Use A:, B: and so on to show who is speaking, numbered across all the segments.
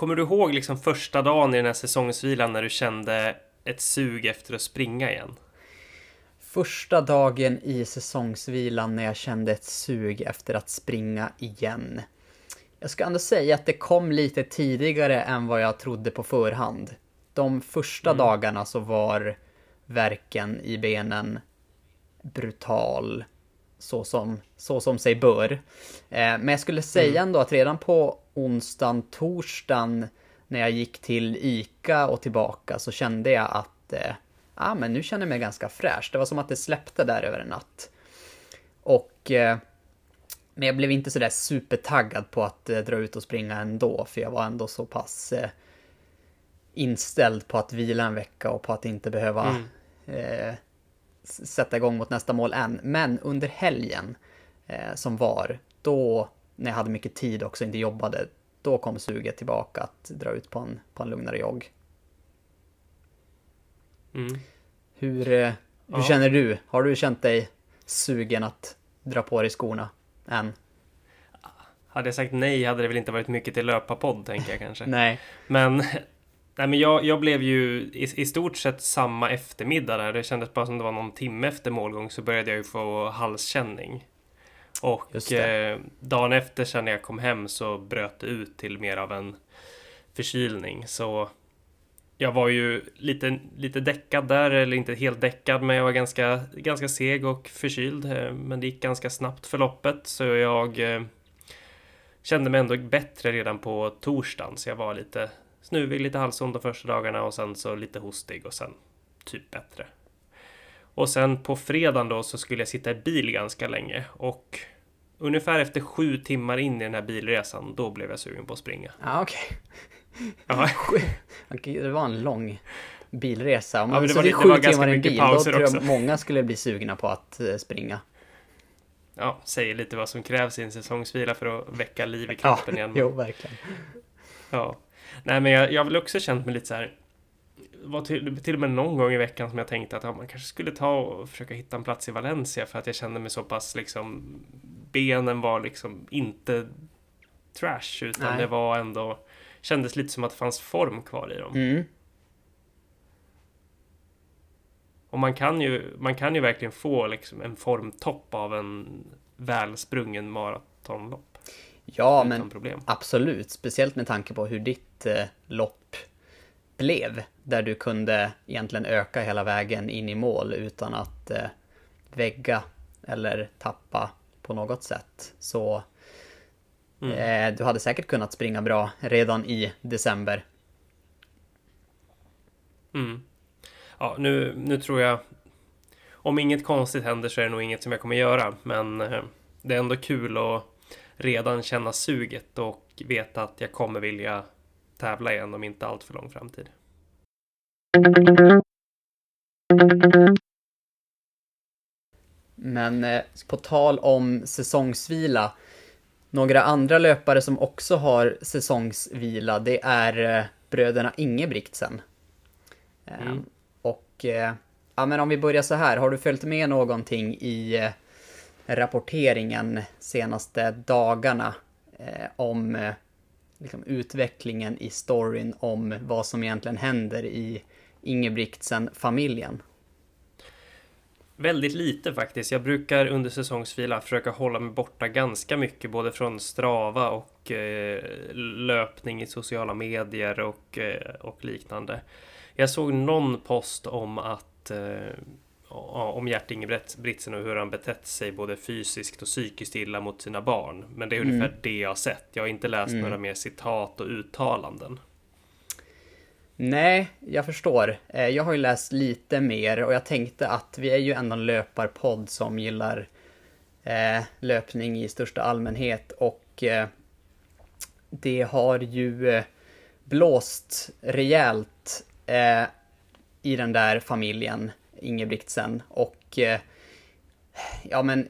A: kommer du ihåg liksom första dagen i den här säsongsvilan när du kände ett sug efter att springa igen?
B: Första dagen i säsongsvilan när jag kände ett sug efter att springa igen. Jag ska ändå säga att det kom lite tidigare än vad jag trodde på förhand. De första mm. dagarna så var verken i benen brutal så som, så som sig bör. Eh, men jag skulle säga mm. ändå att redan på onsdagen, torsdagen när jag gick till ICA och tillbaka så kände jag att eh, ah, men nu känner jag mig ganska fräsch. Det var som att det släppte där över en natt. Och eh, men jag blev inte sådär supertaggad på att eh, dra ut och springa ändå, för jag var ändå så pass eh, inställd på att vila en vecka och på att inte behöva mm. eh, sätta igång mot nästa mål än. Men under helgen eh, som var, då när jag hade mycket tid också, inte jobbade, då kom suget tillbaka att dra ut på en, på en lugnare jogg. Mm. Hur, eh, hur ja. känner du? Har du känt dig sugen att dra på dig skorna än?
A: Hade jag sagt nej hade det väl inte varit mycket till löparpodd tänker jag kanske.
B: nej.
A: Men, nej, men jag, jag blev ju i, i, stort sett samma eftermiddag där. Det kändes bara som det var någon timme efter målgång så började jag ju få halskänning. Och eh, dagen efter sen när jag kom hem så bröt det ut till mer av en förkylning. Så jag var ju lite, lite däckad där, eller inte helt däckad, men jag var ganska, ganska seg och förkyld. Eh, men det gick ganska snabbt förloppet, så jag eh, kände mig ändå bättre redan på torsdagen. Så jag var lite snuvig, lite halsond de första dagarna och sen så lite hostig och sen typ bättre. Och sen på fredagen då så skulle jag sitta i bil ganska länge och ungefär efter sju timmar in i den här bilresan, då blev jag sugen på att springa.
B: Ja, okej. Okay. det var en lång bilresa. Om man
A: ja,
B: det var, sju timmar i en bil, då tror jag också. många skulle bli sugna på att eh, springa.
A: Ja, säger lite vad som krävs i en säsongsvila för att väcka liv i kroppen
B: ja,
A: igen.
B: Jo, verkligen.
A: Ja. Nej, men jag, jag har väl också känt mig lite så här var till, till och med någon gång i veckan som jag tänkte att ja, man kanske skulle ta och försöka hitta en plats i Valencia för att jag kände mig så pass liksom benen var liksom inte trash utan Nej. det var ändå kändes lite som att det fanns form kvar i dem. Mm. Och man kan ju, man kan ju verkligen få liksom en formtopp av en välsprungen maratonlopp.
B: Ja, men problem. absolut. Speciellt med tanke på hur ditt eh, lopp blev. Där du kunde egentligen öka hela vägen in i mål utan att eh, vägga eller tappa på något sätt. Så Mm. Eh, du hade säkert kunnat springa bra redan i december.
A: Mm. Ja, nu, nu tror jag... Om inget konstigt händer så är det nog inget som jag kommer göra, men eh, det är ändå kul att redan känna suget och veta att jag kommer vilja tävla igen om inte allt för lång framtid.
B: Men eh, på tal om säsongsvila några andra löpare som också har säsongsvila, det är eh, bröderna Ingebrigtsen. Eh, mm. Och eh, ja, men om vi börjar så här, har du följt med någonting i rapporteringen senaste dagarna om liksom, utvecklingen i storyn om vad som egentligen händer i Ingebrigtsen-familjen?
A: Väldigt lite faktiskt. Jag brukar under säsongsvila försöka hålla mig borta ganska mycket både från Strava och eh, löpning i sociala medier och, eh, och liknande. Jag såg någon post om att eh, om Gert Ingebretsen och hur han betett sig både fysiskt och psykiskt illa mot sina barn. Men det är ungefär mm. det jag har sett. Jag har inte läst mm. några mer citat och uttalanden.
B: Nej, jag förstår. Eh, jag har ju läst lite mer och jag tänkte att vi är ju ändå en löparpodd som gillar eh, löpning i största allmänhet och eh, det har ju eh, blåst rejält i den där familjen Ingebrigtsen och eh, ja men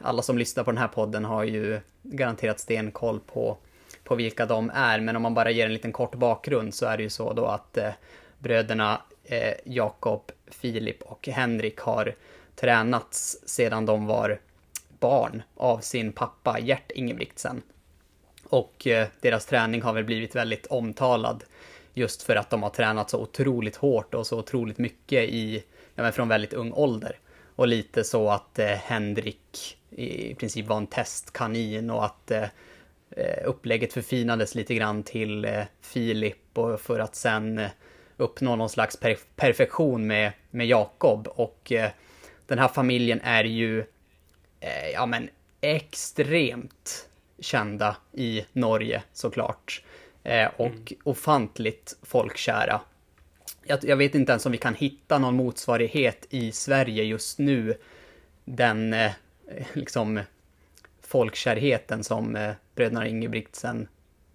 B: alla som lyssnar på den här podden har ju garanterat stenkoll på på vilka de är, men om man bara ger en liten kort bakgrund så är det ju så då att eh, bröderna eh, Jakob, Filip och Henrik har tränats sedan de var barn av sin pappa Gert Ingebrigtsen. Och eh, deras träning har väl blivit väldigt omtalad just för att de har tränat så otroligt hårt och så otroligt mycket i, ja, från väldigt ung ålder. Och lite så att eh, Henrik i princip var en testkanin och att eh, eh upplägget förfinades lite grann till eh, Filip och för att sen eh, uppnå någon slags per perfektion med, med Jakob. Och eh, den här familjen är ju, eh, ja men, extremt kända i Norge såklart. Och mm. ofantligt folkkära. Jag, jag, vet inte ens om vi kan hitta någon motsvarighet i Sverige just nu. Den, eh, liksom, folkkärheten som eh, bröderna Ingebrigtsen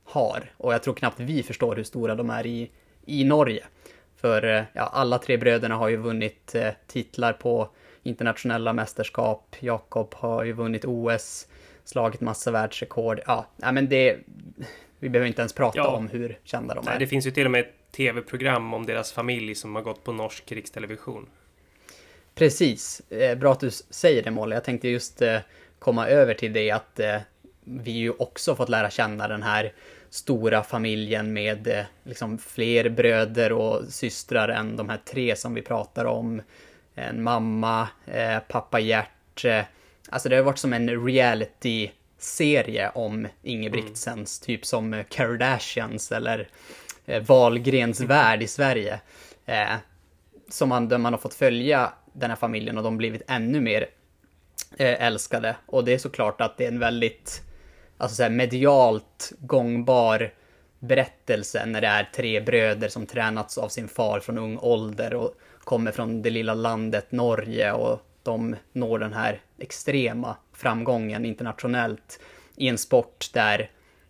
B: har. Och jag tror knappt vi förstår hur stora de är i, i Norge. För eh, ja, alla tre bröderna har ju vunnit eh, titlar på internationella mästerskap. Jakob har ju vunnit OS, slagit massa världsrekord. Ja, men det... Vi behöver inte ens prata ja. om hur kända de är.
A: Nej, det finns ju till och med tv-program om deras familj som har gått på norsk rikstelevision.
B: Precis. Eh, bra att du säger det, Molly. Jag tänkte just eh, komma över till det att eh, vi ju också fått lära känna den här stora familjen med liksom fler bröder och systrar än de här tre som vi pratar om. En mamma, pappa Gert. Alltså det har varit som en reality-serie om Ingebrigtsens, mm. typ som Kardashians eller Eh, Valgrens värld i Sverige. Eh, som man, där man har fått följa den här familjen och de blivit ännu mer eh, älskade. Och det är såklart att det är en väldigt alltså så här medialt gångbar berättelse när det är tre bröder som tränats av sin far från ung ålder och kommer från det lilla landet Norge och de når den här extrema framgången internationellt i en sport där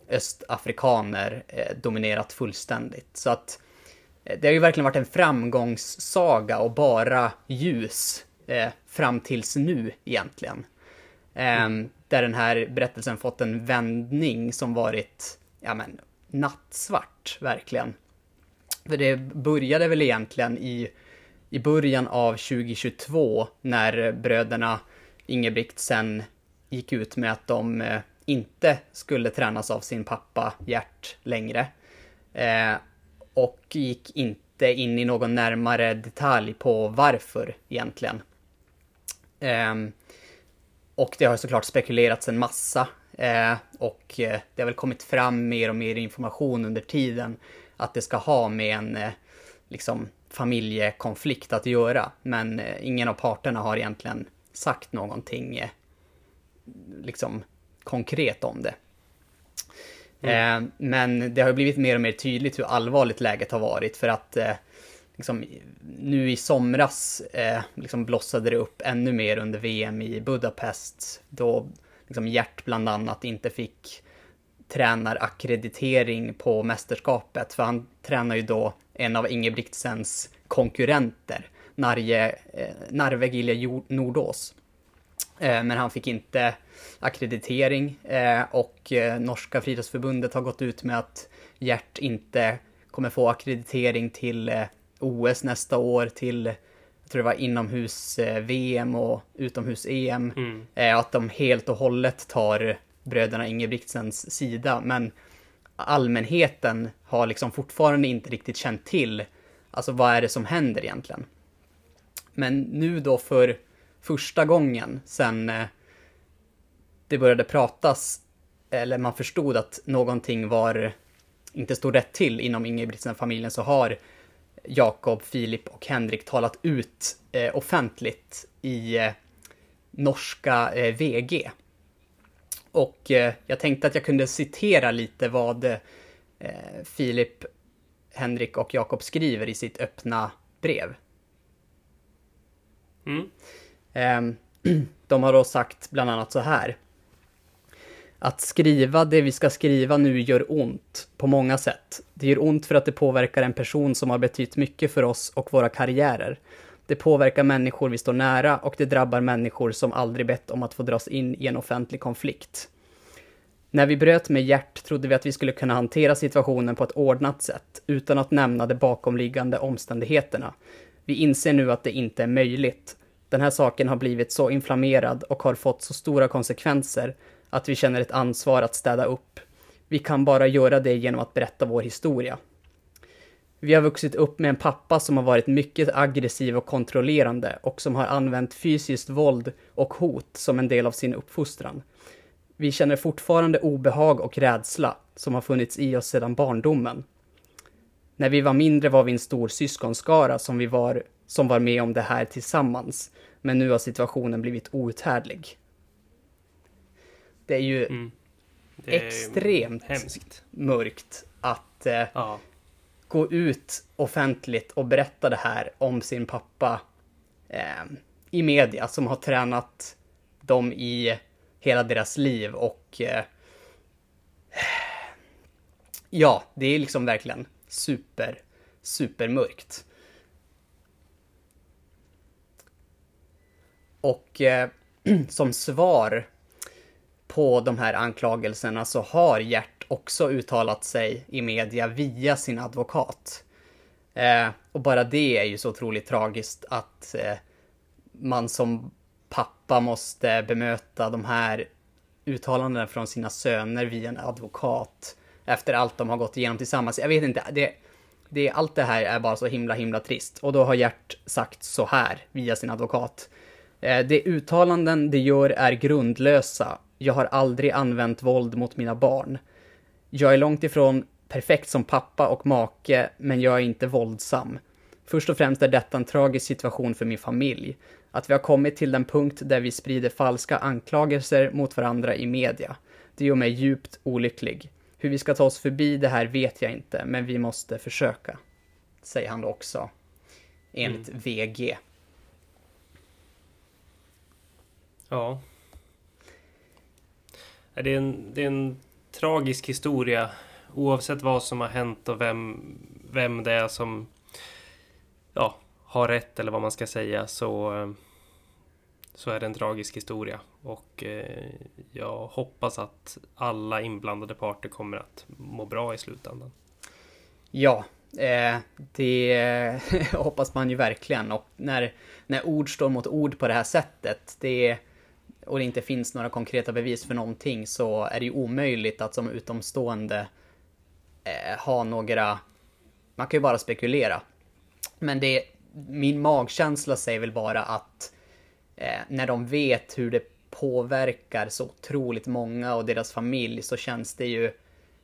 B: östafrikaner eh, dominerat fullständigt. Så att eh, det har ju verkligen varit en framgångssaga och bara ljus eh, fram tills nu egentligen. Mm. Där den här berättelsen fått en vändning som varit, ja men, nattsvart, verkligen. För det började väl egentligen i, i början av 2022 när bröderna Ingebrigtsen gick ut med att de eh, inte skulle tränas av sin pappa Gert längre. Eh, och gick inte in i någon närmare detalj på varför egentligen. Eh, och det har såklart spekulerats en massa. Eh, och eh, det har väl kommit fram mer och mer information under tiden att det ska ha med en eh, liksom, familjekonflikt att göra. Men eh, ingen av parterna har egentligen sagt någonting eh, liksom konkret om det. Mm. Eh, men det har blivit mer och mer tydligt hur allvarligt läget har varit för att liksom, nu i somras eh, liksom blossade det upp ännu mer under VM i Budapest. Då liksom Gert bland annat inte fick tränarackreditering på mästerskapet. För han tränar ju då en av Ingebrigtsens konkurrenter, Narje, eh, Narve Gilja Nordås. Eh, men han fick inte akkreditering eh, och eh, Norska friidrottsförbundet har gått ut med att Gert inte kommer få akkreditering till OS nästa år till, jag tror det var inomhus-VM och utomhus-EM. Mm. Att de helt och hållet tar bröderna Ingebrigtsens sida. Men allmänheten har liksom fortfarande inte riktigt känt till, alltså vad är det som händer egentligen? Men nu då för första gången sen eh, det började pratas, eller man förstod att någonting var, inte stod rätt till inom Ingebrigtsen-familjen, så har Jakob, Filip och Henrik talat ut eh, offentligt i eh, norska eh, VG. Och eh, jag tänkte att jag kunde citera lite vad eh, Filip, Henrik och Jakob skriver i sitt öppna brev. Mm. Ehm, de har då sagt bland annat så här. Att skriva det vi ska skriva nu gör ont på många sätt. Det gör ont för att det påverkar en person som har betytt mycket för oss och våra karriärer. Det påverkar människor vi står nära och det drabbar människor som aldrig bett om att få dras in i en offentlig konflikt. När vi bröt med Gert trodde vi att vi skulle kunna hantera situationen på ett ordnat sätt, utan att nämna de bakomliggande omständigheterna. Vi inser nu att det inte är möjligt. Den här saken har blivit så inflammerad och har fått så stora konsekvenser att vi känner ett ansvar att städa upp. Vi kan bara göra det genom att berätta vår historia. Vi har vuxit upp med en pappa som har varit mycket aggressiv och kontrollerande och som har använt fysiskt våld och hot som en del av sin uppfostran. Vi känner fortfarande obehag och rädsla som har funnits i oss sedan barndomen. När vi var mindre var vi en stor syskonskara som, vi var, som var med om det här tillsammans. Men nu har situationen blivit outhärdlig. Det är ju mm. det är extremt hemskt. mörkt att eh, ja. gå ut offentligt och berätta det här om sin pappa eh, i media som har tränat dem i hela deras liv och eh, ja, det är liksom verkligen super, super Och eh, som svar på de här anklagelserna så har Gert också uttalat sig i media via sin advokat. Eh, och bara det är ju så otroligt tragiskt att eh, man som pappa måste bemöta de här uttalandena från sina söner via en advokat efter allt de har gått igenom tillsammans. Jag vet inte, det, det, allt det här är bara så himla himla trist. Och då har Gert sagt så här via sin advokat. Eh, de uttalanden de gör är grundlösa. Jag har aldrig använt våld mot mina barn. Jag är långt ifrån perfekt som pappa och make, men jag är inte våldsam. Först och främst är detta en tragisk situation för min familj. Att vi har kommit till den punkt där vi sprider falska anklagelser mot varandra i media. Det gör mig djupt olycklig. Hur vi ska ta oss förbi det här vet jag inte, men vi måste försöka. Säger han också. Enligt mm. VG.
A: Ja. Det är, en, det är en tragisk historia. Oavsett vad som har hänt och vem, vem det är som ja, har rätt eller vad man ska säga så, så är det en tragisk historia. Och eh, jag hoppas att alla inblandade parter kommer att må bra i slutändan.
B: Ja, eh, det hoppas man ju verkligen. Och när, när ord står mot ord på det här sättet, det, och det inte finns några konkreta bevis för någonting, så är det ju omöjligt att som utomstående eh, ha några... Man kan ju bara spekulera. Men det, min magkänsla säger väl bara att eh, när de vet hur det påverkar så otroligt många och deras familj så känns det ju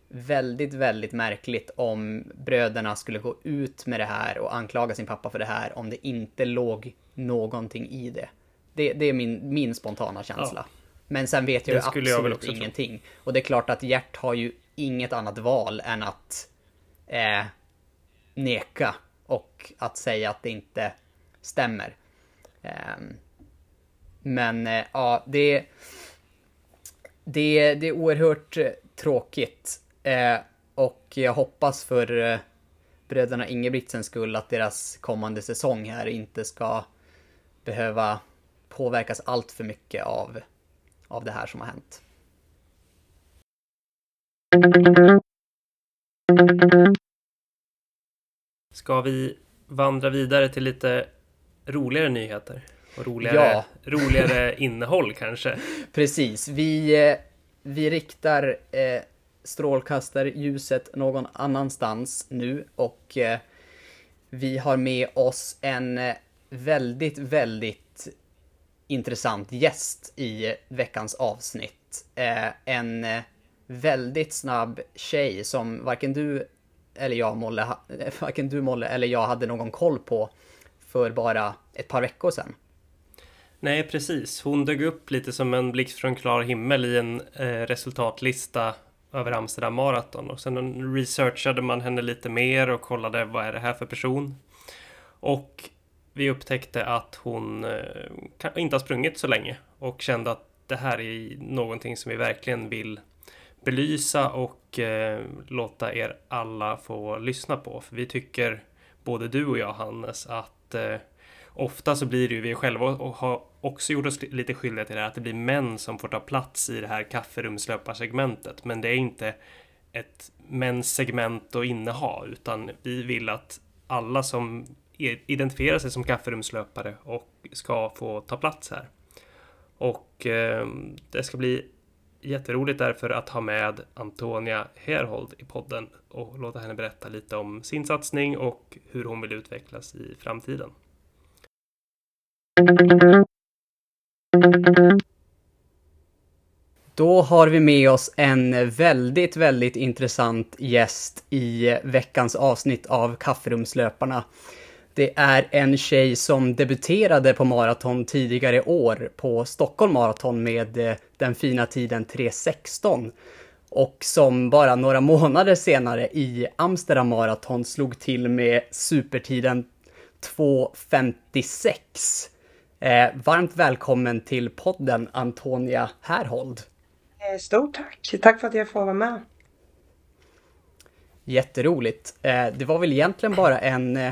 B: väldigt, väldigt märkligt om bröderna skulle gå ut med det här och anklaga sin pappa för det här om det inte låg någonting i det. Det, det är min, min spontana känsla. Ja. Men sen vet jag ju absolut jag ingenting. Tro. Och det är klart att Gert har ju inget annat val än att eh, neka och att säga att det inte stämmer. Um, men eh, ja, det, det, det är oerhört eh, tråkigt. Eh, och jag hoppas för bröderna Ingebrigtsens skull att deras kommande säsong här inte ska behöva påverkas allt för mycket av, av det här som har hänt.
A: Ska vi vandra vidare till lite roligare nyheter? Och roligare, ja. roligare innehåll kanske.
B: Precis. Vi, eh, vi riktar eh, strålkastarljuset någon annanstans nu och eh, vi har med oss en eh, väldigt, väldigt intressant gäst i veckans avsnitt. Eh, en eh, väldigt snabb tjej som varken du eller jag, Molle, varken du Molle eller jag hade någon koll på för bara ett par veckor sedan.
A: Nej, precis. Hon dök upp lite som en blixt från klar himmel i en eh, resultatlista över Amsterdam Marathon och sen researchade man henne lite mer och kollade vad är det här för person. Och vi upptäckte att hon eh, inte har sprungit så länge och kände att det här är någonting som vi verkligen vill belysa och eh, låta er alla få lyssna på. För vi tycker, både du och jag Hannes, att eh, ofta så blir det ju vi själva och har också gjort oss lite skyldiga till det här, att det blir män som får ta plats i det här kafferumslöparsegmentet. Men det är inte ett mäns segment att inneha, utan vi vill att alla som identifierar sig som kafferumslöpare och ska få ta plats här. Och eh, det ska bli jätteroligt därför att ha med Antonia Herhold i podden och låta henne berätta lite om sin satsning och hur hon vill utvecklas i framtiden.
B: Då har vi med oss en väldigt, väldigt intressant gäst i veckans avsnitt av Kafferumslöparna. Det är en tjej som debuterade på maraton tidigare år på Stockholm Marathon med eh, den fina tiden 3.16 och som bara några månader senare i Amsterdam Marathon slog till med supertiden 2.56. Eh, varmt välkommen till podden Antonia Härhold.
C: Eh, stort tack! Tack för att jag får vara med.
B: Jätteroligt. Eh, det var väl egentligen bara en eh,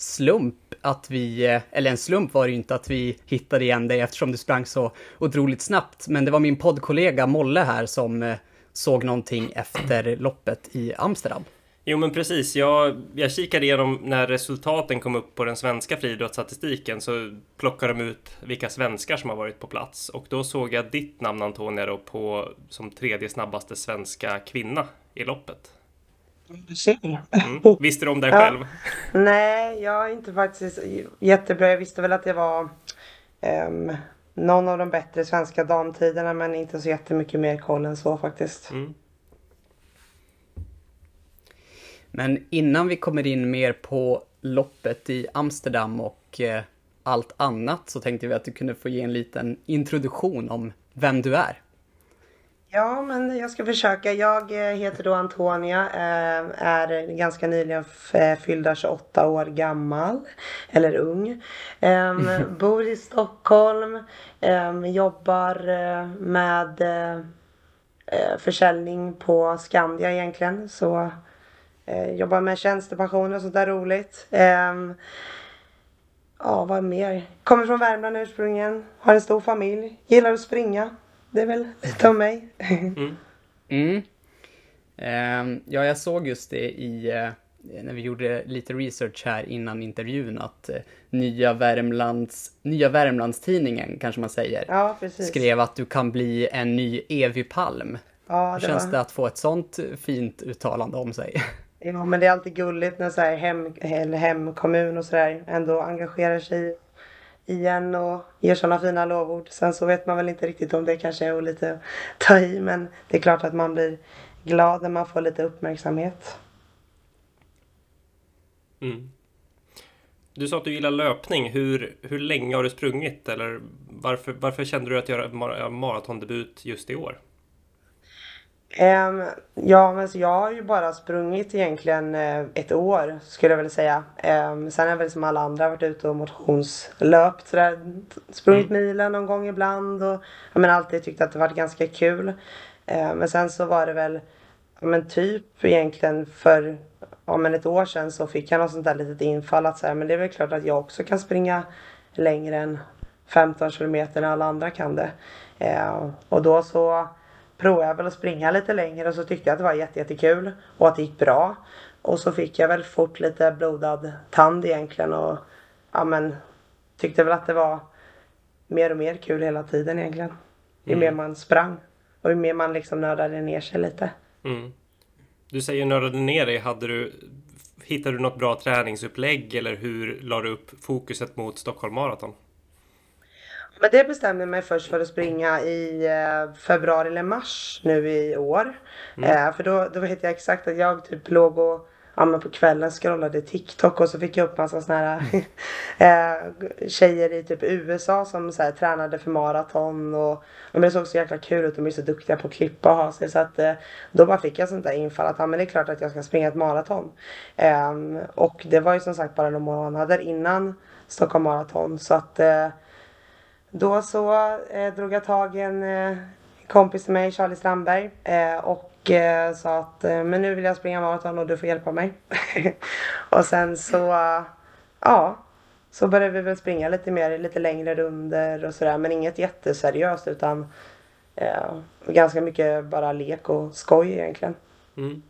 B: slump att vi, eh, eller en slump var det ju inte att vi hittade igen dig eftersom du sprang så otroligt snabbt. Men det var min poddkollega Molle här som eh, såg någonting efter loppet i Amsterdam.
A: Jo men precis, jag, jag kikade igenom när resultaten kom upp på den svenska friidrottsstatistiken så plockade de ut vilka svenskar som har varit på plats och då såg jag ditt namn Antonia då på som tredje snabbaste svenska kvinna i loppet. Mm. Visste du om dig själv?
C: Nej, jag är inte faktiskt jättebra. Jag visste väl att det var um, någon av de bättre svenska damtiderna men inte så jättemycket mer koll än så faktiskt. Mm.
B: Men innan vi kommer in mer på loppet i Amsterdam och eh, allt annat så tänkte vi att du kunde få ge en liten introduktion om vem du är.
C: Ja, men jag ska försöka. Jag eh, heter då Antonia, eh, är ganska nyligen fyllda 28 år gammal, eller ung. Ehm, bor i Stockholm, ehm, jobbar med försäljning på Skandia egentligen. Så Eh, jobbar med tjänstepensioner och sånt där roligt. Eh, ja, vad mer? Kommer från Värmland ursprungligen. Har en stor familj. Gillar att springa. Det är väl lite om mig.
B: mm. Mm. Eh, ja, jag såg just det i eh, när vi gjorde lite research här innan intervjun att eh, nya, Värmlands, nya Värmlandstidningen, kanske man säger,
C: ja,
B: skrev att du kan bli en ny Evy Palm. Ja, Hur känns var... det att få ett sånt fint uttalande om sig?
C: Ja, men det är alltid gulligt när så här hem, eller hemkommun och sådär ändå engagerar sig igen och ger sådana fina lovord. Sen så vet man väl inte riktigt om det kanske är att lite ta i, men det är klart att man blir glad när man får lite uppmärksamhet.
A: Mm. Du sa att du gillar löpning. Hur, hur länge har du sprungit? Eller varför, varför kände du att göra maratondebut just i år?
C: Um, ja, men så jag har ju bara sprungit egentligen uh, ett år skulle jag vilja säga. Um, sen har jag väl som alla andra varit ute och motionslöpt sådär. Sprungit mm. milen någon gång ibland och jag men, alltid tyckt att det varit ganska kul. Uh, men sen så var det väl, men typ egentligen för ja, men ett år sedan så fick jag något sånt där litet infall att säga men det är väl klart att jag också kan springa längre än 15 kilometer när alla andra kan det. Uh, och då så provade jag väl att springa lite längre och så tyckte jag att det var jättekul och att det gick bra. Och så fick jag väl fort lite blodad tand egentligen och ja men tyckte väl att det var mer och mer kul hela tiden egentligen. Ju mm. mer man sprang och ju mer man liksom nördade ner sig lite. Mm.
A: Du säger nördade ner dig. Hade du, hittade du något bra träningsupplägg eller hur la du upp fokuset mot Stockholm Marathon?
C: Men det bestämde jag mig först för att springa i eh, februari eller mars nu i år. Mm. Eh, för då, då vet jag exakt att jag typ låg och ja, men på kvällen scrollade TikTok och så fick jag upp massa såna här eh, tjejer i typ USA som så här, tränade för maraton och, och det såg så jäkla kul ut. De är så duktiga på att klippa och ha sig så att eh, då bara fick jag sånt där infall att ja, men det är klart att jag ska springa ett maraton. Eh, och det var ju som sagt bara några månader innan Stockholm Marathon så att eh, då så eh, drog jag tag i en eh, kompis till mig, Charlie Strandberg, eh, och eh, sa att eh, men nu vill jag springa maraton och du får hjälpa mig. och sen så, ja, så började vi väl springa lite mer, lite längre runder och sådär, men inget jätteseriöst utan eh, ganska mycket bara lek och skoj egentligen. Mm.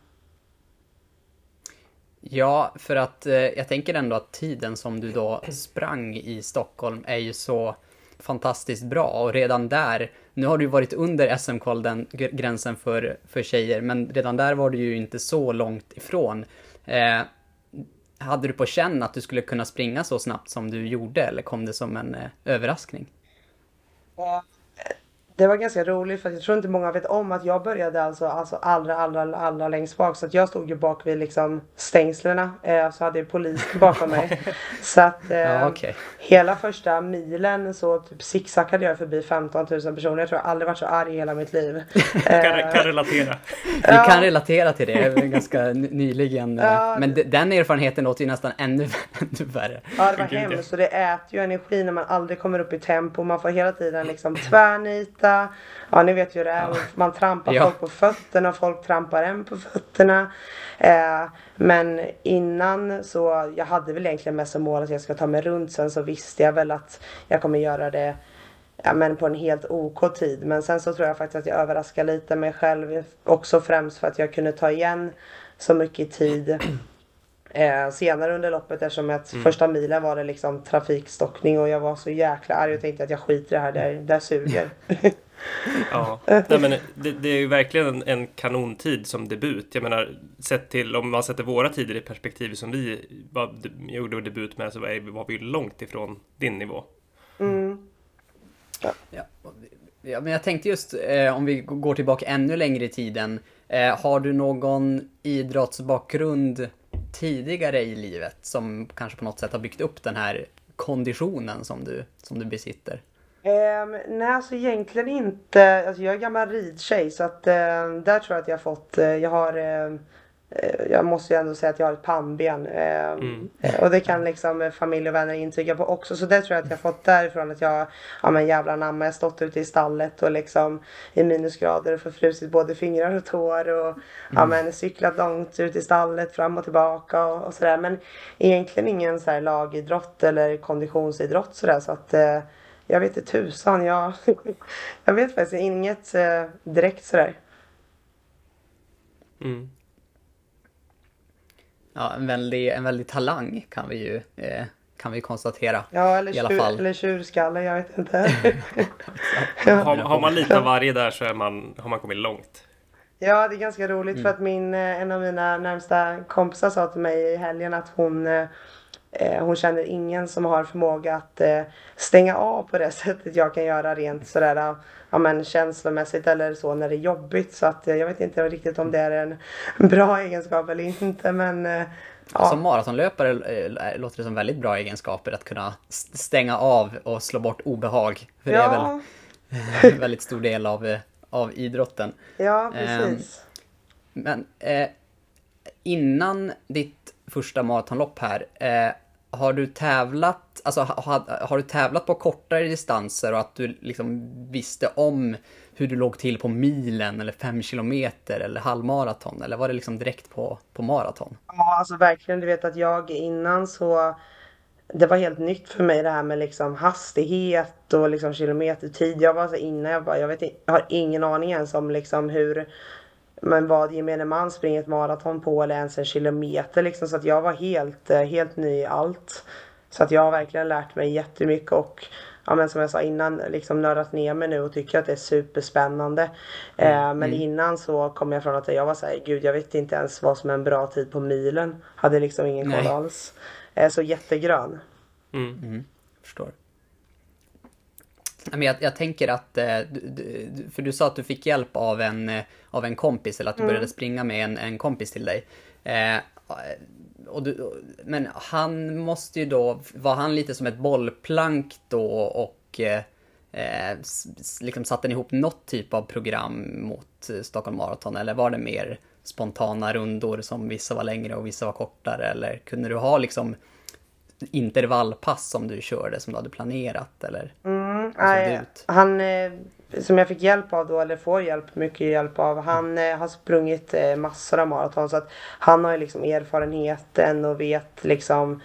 B: Ja, för att eh, jag tänker ändå att tiden som du då sprang i Stockholm är ju så fantastiskt bra och redan där, nu har du ju varit under SM-kolden, gränsen för, för tjejer, men redan där var du ju inte så långt ifrån. Eh, hade du på känn att du skulle kunna springa så snabbt som du gjorde eller kom det som en eh, överraskning?
C: Det var ganska roligt för jag tror inte många vet om att jag började alltså, alltså allra, allra, allra längst bak. Så att jag stod ju bak vid liksom stängslerna. Eh, så hade jag polis bakom mig. så att eh, ja, okay. hela första milen så typ zigzackade jag förbi 15 000 personer. Jag tror jag aldrig varit så arg i hela mitt liv.
A: kan, kan relatera.
B: Vi kan relatera till det ganska nyligen. Ja, men den erfarenheten låter ju nästan ännu, ännu värre.
C: Ja, det var hemskt. Och det äter ju energi när man aldrig kommer upp i tempo. Man får hela tiden liksom tvärnita fötterna. Ja, ni vet ju det är. Man trampar ja. folk på fötterna och folk trampar en på fötterna. Eh, men innan så, jag hade väl egentligen mest som mål att jag ska ta mig runt. Sen så visste jag väl att jag kommer göra det ja, men på en helt OK tid. Men sen så tror jag faktiskt att jag överraskar lite mig själv. Också främst för att jag kunde ta igen så mycket tid eh, senare under loppet eftersom att mm. första milen var det liksom trafikstockning och jag var så jäkla arg och tänkte att jag skiter i det här, det, det suger.
A: ja, Nej, men det, det, är ju verkligen en, en, kanontid som debut. Jag menar, sett till om man sätter våra tider i perspektiv som vi var, gjorde debut med så var vi långt ifrån din nivå.
C: Mm.
B: Ja. Ja, ja, men jag tänkte just eh, om vi går tillbaka ännu längre i tiden. Eh, har du någon idrottsbakgrund tidigare i livet som kanske på något sätt har byggt upp den här konditionen som du, som du besitter?
C: Um, nej, alltså egentligen inte. Alltså, jag är gammal ridtjej så att uh, där tror jag att jag har fått, uh, jag har uh, jag måste ju ändå säga att jag har ett pannben. Mm. Och det kan liksom familj och vänner intyga på också. Så det tror jag att jag har fått därifrån att jag, ja men jävla namn, jag har stått ute i stallet och liksom i minusgrader och förfrusit både fingrar och tår och mm. ja men cyklat långt ut i stallet fram och tillbaka och, och sådär. Men egentligen ingen så här lagidrott eller konditionsidrott sådär så att jag vet inte tusan. Jag, jag vet faktiskt inget eh, direkt sådär.
A: Mm.
B: Ja, en väldig, en väldig talang kan vi ju eh, kan vi konstatera.
C: Ja, eller, tjur, eller tjurskalle, jag vet inte.
A: har, har, man lite av varje där så är man, har man kommit långt.
C: Ja, det är ganska roligt mm. för att min, eh, en av mina närmsta kompisar sa till mig i helgen att hon Eh, hon känner ingen som har förmåga att eh, stänga av på det sättet jag kan göra rent sådär ja, men känslomässigt eller så när det är jobbigt. Så att eh, jag vet inte riktigt om det är en bra egenskap eller inte men eh,
B: Ja. Som maratonlöpare eh, låter det som väldigt bra egenskaper att kunna stänga av och slå bort obehag. För ja. det är väl en väldigt stor del av, av idrotten.
C: Ja, precis.
B: Men eh, innan ditt första maratonlopp här. Eh, har du tävlat, alltså har, har, du tävlat på kortare distanser och att du liksom visste om hur du låg till på milen eller fem kilometer eller halvmaraton? Eller var det liksom direkt på, på maraton?
C: Ja, alltså verkligen. Du vet att jag innan så det var helt nytt för mig det här med liksom hastighet och liksom kilometertid. Jag var så innan jag bara, jag vet jag har ingen aning ens om liksom hur men vad gemene man springer ett maraton på eller ens en kilometer liksom. Så att jag var helt, eh, helt ny i allt. Så att jag har verkligen lärt mig jättemycket och ja, men som jag sa innan liksom nördat ner mig nu och tycker att det är superspännande. Eh, mm. Eh, men mm. innan så kom jag från att jag var såhär, gud jag vet inte ens vad som är en bra tid på milen. Hade liksom ingen koll alls. Eh, så jättegrön.
B: Mm. Mm. Förstår. Men jag, jag tänker att, eh, för du sa att du fick hjälp av en, eh, av en kompis, eller att du mm. började springa med en, en kompis till dig. Eh, du, men han måste ju då, var han lite som ett bollplank då och eh, liksom satte ni ihop något typ av program mot Stockholm Marathon eller var det mer spontana rundor som vissa var längre och vissa var kortare eller kunde du ha liksom intervallpass som du körde som du hade planerat eller?
C: Mm, nej, han eh, som jag fick hjälp av då eller får hjälp, mycket hjälp av. Han eh, har sprungit eh, massor av maraton så att han har ju liksom erfarenheten och vet liksom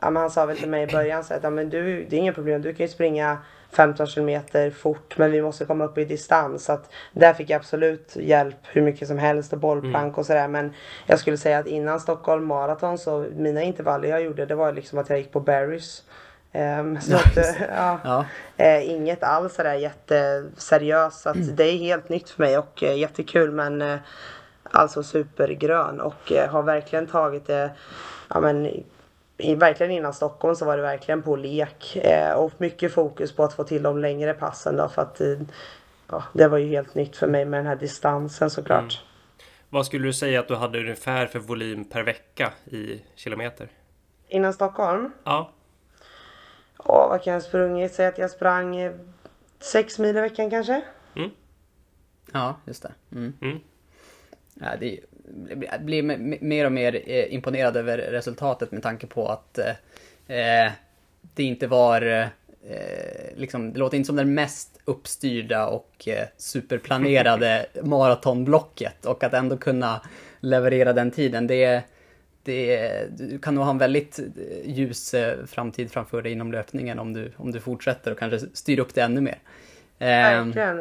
C: Ja, men han sa väl till mig i början så att ja, men du, det är inga problem, du kan ju springa 15 kilometer fort men vi måste komma upp i distans. Så att där fick jag absolut hjälp hur mycket som helst och bollplank mm. och sådär. Men jag skulle säga att innan Stockholm Marathon så mina intervaller jag gjorde det var liksom att jag gick på Barry's. Um, så att, ja, ja. Uh, inget alls sådär jätteseriöst. Så att det är helt nytt för mig och uh, jättekul men uh, alltså supergrön och har verkligen tagit det ja, men, i, verkligen innan Stockholm så var det verkligen på lek och mycket fokus på att få till de längre passen då för att ja, det var ju helt nytt för mig med den här distansen såklart. Mm.
A: Vad skulle du säga att du hade ungefär för volym per vecka i kilometer?
C: Innan Stockholm?
A: Ja.
C: Åh, vad kan jag ha sprungit? Säg att jag sprang sex mil i veckan kanske?
B: Mm. Ja, just det. Mm. Mm. Ja, det blir mer och mer eh, imponerad över resultatet med tanke på att eh, det inte var eh, liksom, det låter inte som den mest uppstyrda och eh, superplanerade maratonblocket och att ändå kunna leverera den tiden. Det, det, du kan nog ha en väldigt eh, ljus eh, framtid framför dig inom löpningen om du, om du fortsätter och kanske styr upp det ännu mer.
C: Verkligen.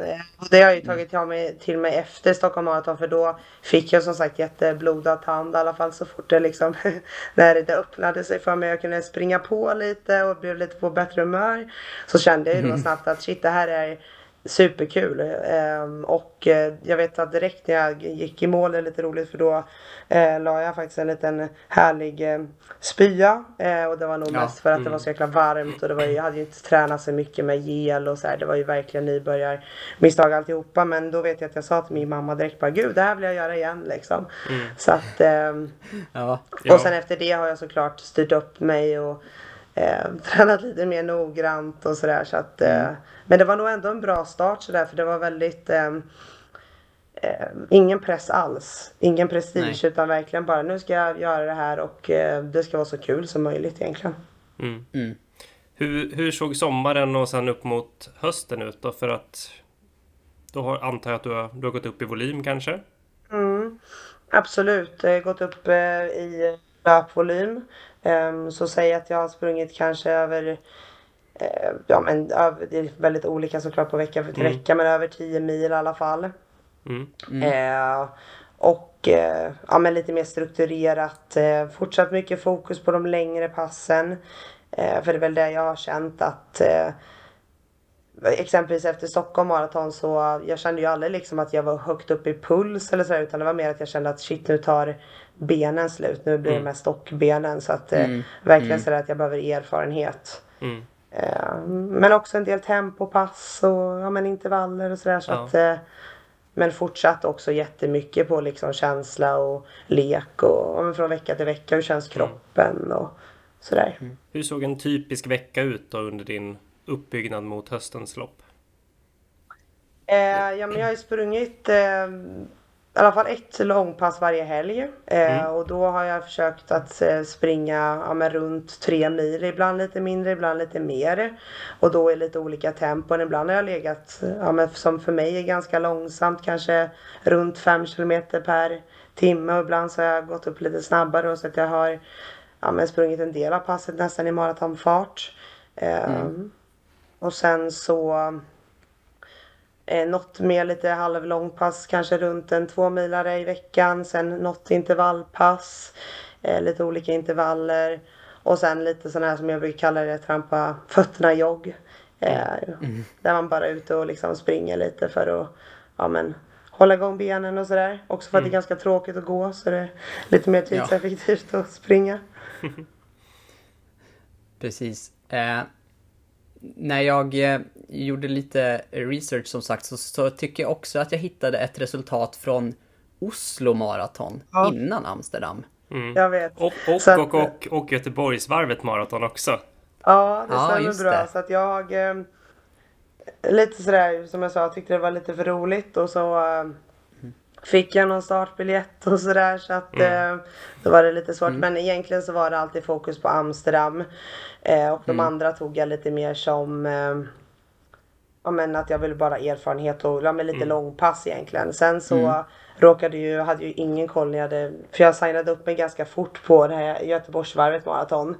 C: Det har jag ju tagit till mig, till mig efter Stockholm Marathon för då fick jag som sagt jätteblodad tand i alla fall så fort det liksom när det öppnade sig för mig. Jag kunde springa på lite och blev lite på bättre humör. Så kände jag ju då mm. snabbt att shit det här är superkul. Ehm, och eh, jag vet att direkt när jag gick i mål, det är lite roligt för då eh, la jag faktiskt en liten härlig eh, spya. Och det var nog ja. mest för att mm. det var så jäkla varmt och det var, jag hade ju inte tränat så mycket med gel och så här. Det var ju verkligen nybörjarmisstag alltihopa. Men då vet jag att jag sa till min mamma direkt bara gud det här vill jag göra igen liksom. Mm. Så att ehm, ja. Och sen efter det har jag såklart styrt upp mig och eh, tränat lite mer noggrant och sådär. Så att, eh, mm. Men det var nog ändå en bra start sådär för det var väldigt eh, eh, ingen press alls. Ingen prestige Nej. utan verkligen bara nu ska jag göra det här och eh, det ska vara så kul som möjligt egentligen.
A: Mm. Mm. Hur, hur såg sommaren och sen upp mot hösten ut då? För att då har, antar jag att du har, du har gått upp i volym kanske?
C: Mm, absolut, jag har gått upp eh, i löpvolym. Um, så säg att jag har sprungit kanske över uh, Ja men över, det är väldigt olika såklart på vecka för till mm. vecka men över 10 mil i alla fall. Mm. Uh, och uh, ja, men lite mer strukturerat. fortsatt mycket fokus på de längre passen. för det är väl det jag har känt att Exempelvis efter Stockholm Marathon så jag kände ju aldrig liksom att jag var högt upp i puls eller så utan det var mer att jag kände att shit nu tar benen slut. Nu blir det mm. mest stockbenen så att eh, mm. verkligen mm. sådär att jag behöver erfarenhet. Eh, men också en del tempopass och ja, men intervaller och sådär så ja. att eh, men fortsatt också jättemycket på liksom känsla och lek och från vecka till vecka. Hur känns kroppen och sådär.
A: Mm. Hur såg en typisk vecka ut då under din uppbyggnad mot höstens lopp?
C: Eh, ja men jag har ju sprungit eh, i alla fall ett långpass varje helg. Eh, mm. Och då har jag försökt att eh, springa ja, runt tre mil. Ibland lite mindre, ibland lite mer. Och då i lite olika tempon. Ibland har jag legat, ja, som för mig är ganska långsamt, kanske runt fem kilometer per timme. Och ibland så har jag gått upp lite snabbare så att jag har ja, sprungit en del av passet nästan i maratonfart. Eh, mm. Och sen så Eh, något mer lite halvlångpass, kanske runt en två milare i veckan. Sen något intervallpass, eh, lite olika intervaller. Och sen lite sån här som jag brukar kalla det, trampa fötterna jogg. Eh, mm. Där man bara är ute och liksom springer lite för att ja, men, hålla igång benen och sådär. Också för att mm. det är mm. ganska tråkigt att gå så det är lite mer tidseffektivt ja. att springa.
B: Precis. Eh, när jag eh, gjorde lite research som sagt så, så, tycker jag också att jag hittade ett resultat från Oslo Marathon ja. innan Amsterdam.
C: Mm. Jag vet.
A: Och, och, att, och, och, och Göteborgsvarvet Marathon också.
C: Ja, det stämmer ja, bra. Det. Så att jag eh, lite sådär som jag sa, tyckte det var lite för roligt och så eh, fick jag någon startbiljett och sådär så att mm. eh, då var det lite svårt. Mm. Men egentligen så var det alltid fokus på Amsterdam. Eh, och de mm. andra tog jag lite mer som eh, ja, men att jag ville bara erfarenhet och ja, men lite mm. långpass egentligen. Sen så mm. råkade ju, hade ju ingen koll när jag hade, för jag signade upp mig ganska fort på det här Göteborgsvarvet maraton.